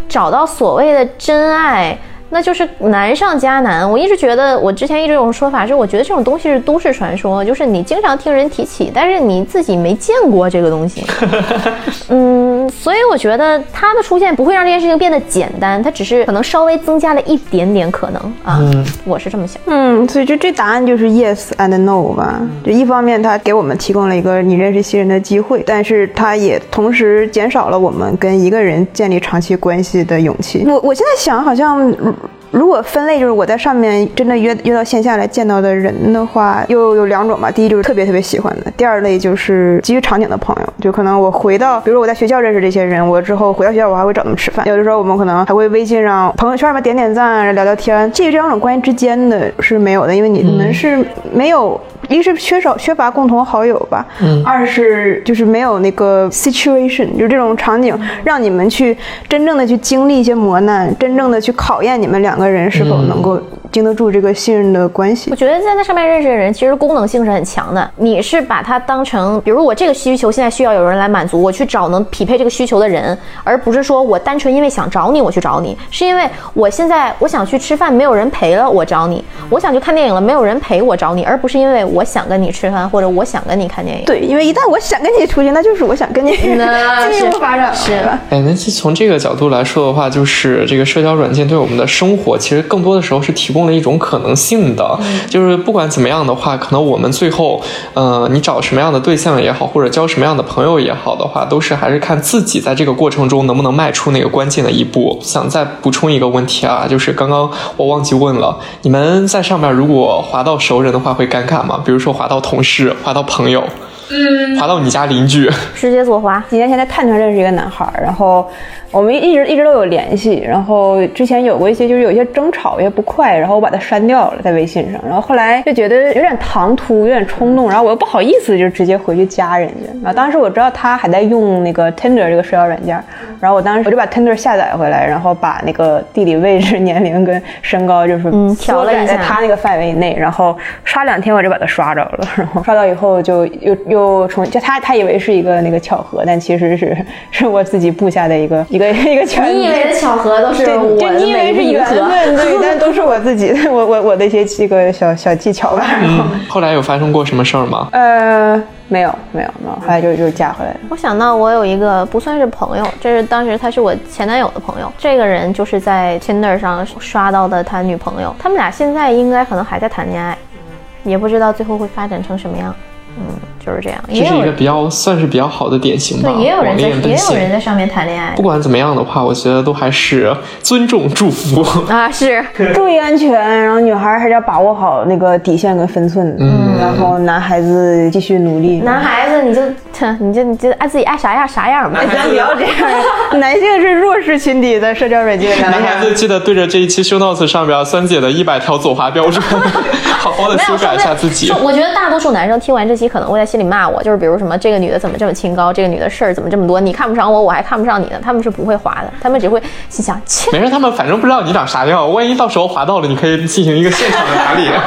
找到所谓的真爱。那就是难上加难。我一直觉得，我之前一直有种说法是，我觉得这种东西是都市传说，就是你经常听人提起，但是你自己没见过这个东西。嗯，所以我觉得他的出现不会让这件事情变得简单，他只是可能稍微增加了一点点可能啊。嗯，我是这么想。嗯，所以就这答案就是 yes and no 吧。就一方面，他给我们提供了一个你认识新人的机会，但是他也同时减少了我们跟一个人建立长期关系的勇气。我我现在想，好像。如果分类就是我在上面真的约约到线下来见到的人的话，又有两种吧。第一就是特别特别喜欢的，第二类就是基于场景的朋友，就可能我回到，比如说我在学校认识这些人，我之后回到学校我还会找他们吃饭。有的时候我们可能还会微信上朋友圈里面点点赞、聊聊天。这这两种关系之间的是没有的，因为你们是没有。一是缺少缺乏共同好友吧，嗯，二是就是没有那个 situation，就这种场景，让你们去真正的去经历一些磨难，真正的去考验你们两个人是否能够。经得住这个信任的关系。我觉得在那上面认识的人，其实功能性是很强的。你是把它当成，比如我这个需求现在需要有人来满足，我去找能匹配这个需求的人，而不是说我单纯因为想找你我去找你，是因为我现在我想去吃饭没有人陪了我找你，我想去看电影了没有人陪我找你，而不是因为我想跟你吃饭或者我想跟你看电影。对，因为一旦我想跟你出去，那就是我想跟你进一步发展，是吧？哎，那从这个角度来说的话，就是这个社交软件对我们的生活，其实更多的时候是提供了一种可能性的。就是不管怎么样的话，可能我们最后，呃，你找什么样的对象也好，或者交什么样的朋友也好的话，都是还是看自己在这个过程中能不能迈出那个关键的一步。想再补充一个问题啊，就是刚刚我忘记问了，你们在上面如果滑到熟人的话会尴尬吗？比如说滑到同事，滑到朋友。嗯，滑到你家邻居，直接左滑。几年前在探探认识一个男孩，然后我们一直一直都有联系，然后之前有过一些就是有一些争吵，有些不快，然后我把他删掉了在微信上，然后后来就觉得有点唐突，有点冲动，然后我又不好意思就直接回去加人家。然后当时我知道他还在用那个 Tinder 这个社交软件，然后我当时我就把 Tinder 下载回来，然后把那个地理位置、年龄跟身高就是调了一下，在他那个范围以内，然后刷两天我就把他刷着了，然后刷到以后就又又。就重就他他以为是一个那个巧合，但其实是是我自己布下的一个一个一个圈。你以为的巧合都是我的你以为是缘分，对，但都是我自己我我我的一些这个小小技巧吧。然后后来有发生过什么事儿吗？呃，没有没有没有，后来就就嫁回来了。我想到我有一个不算是朋友，这是当时他是我前男友的朋友，这个人就是在 Tinder 上刷到的他女朋友，他们俩现在应该可能还在谈恋爱，也不知道最后会发展成什么样。嗯，就是这样。这是一个比较算是比较好的典型吧。对，也有人在也有人在上面谈恋爱。不管怎么样的话，我觉得都还是尊重、祝福啊，是 注意安全。然后女孩还是要把握好那个底线跟分寸。嗯。然后男孩子继续努力。男孩子你就你就你就爱自己爱啥样啥样吧。咱不要这样。男性是弱势群体，在社交软件上。男孩子记得对着这一期 show notes 上边酸姐的一百条左滑标准，好好的修改一下自己。我觉得大多数男生听完这期。可能会在心里骂我，就是比如什么这个女的怎么这么清高，这个女的事儿怎么这么多，你看不上我，我还看不上你呢。他们是不会滑的，他们只会心想，切，没事，他们反正不知道你长啥样，万一到时候滑到了，你可以进行一个现场的打理。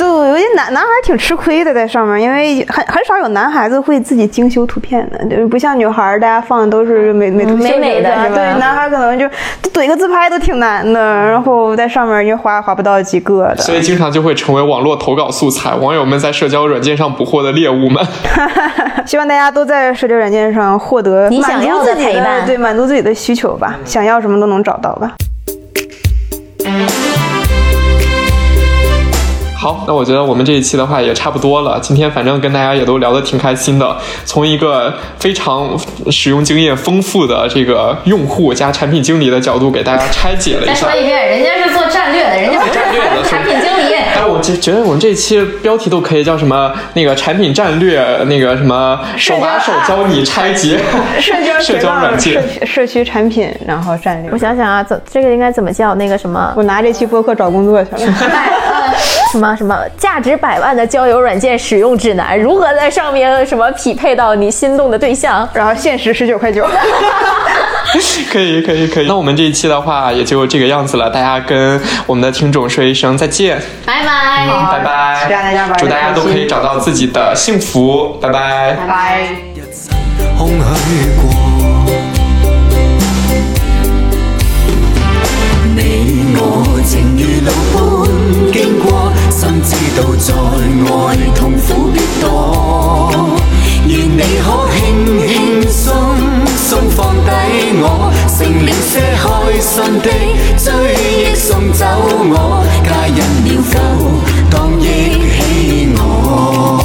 对，有些男男孩挺吃亏的在上面，因为很很少有男孩子会自己精修图片的，就是不像女孩，大家放的都是美美图美美的，对，男孩可能就怼个自拍都挺难的，然后在上面就划划不到几个的，所以经常就会成为网络投稿素材，网友们在社交软件上捕获的猎物们。希望大家都在社交软件上获得你想要的陪伴，对，满足自己的需求吧，想要什么都能找到吧。好，那我觉得我们这一期的话也差不多了。今天反正跟大家也都聊得挺开心的，从一个非常使用经验丰富的这个用户加产品经理的角度给大家拆解了一下。再说一遍，人家是做战略的，人家是战略的产品经理。哎，我觉觉得我们这期标题都可以叫什么？那个产品战略，那个什么手把手教你拆解 社交 社交软件、社区产品，然后战略。我想想啊，怎这个应该怎么叫？那个什么？我拿这期播客找工作去了。什么什么价值百万的交友软件使用指南？如何在上面什么匹配到你心动的对象？然后限时十九块九。可以可以可以。那我们这一期的话也就这个样子了，大家跟我们的听众说一声再见，拜拜，拜拜，祝大家祝大家都可以找到自己的幸福，拜拜，拜拜。心知道在外痛苦必多，愿你可轻轻松松放低我，剩了些开心的追忆送走我，皆因了旧，当忆起我。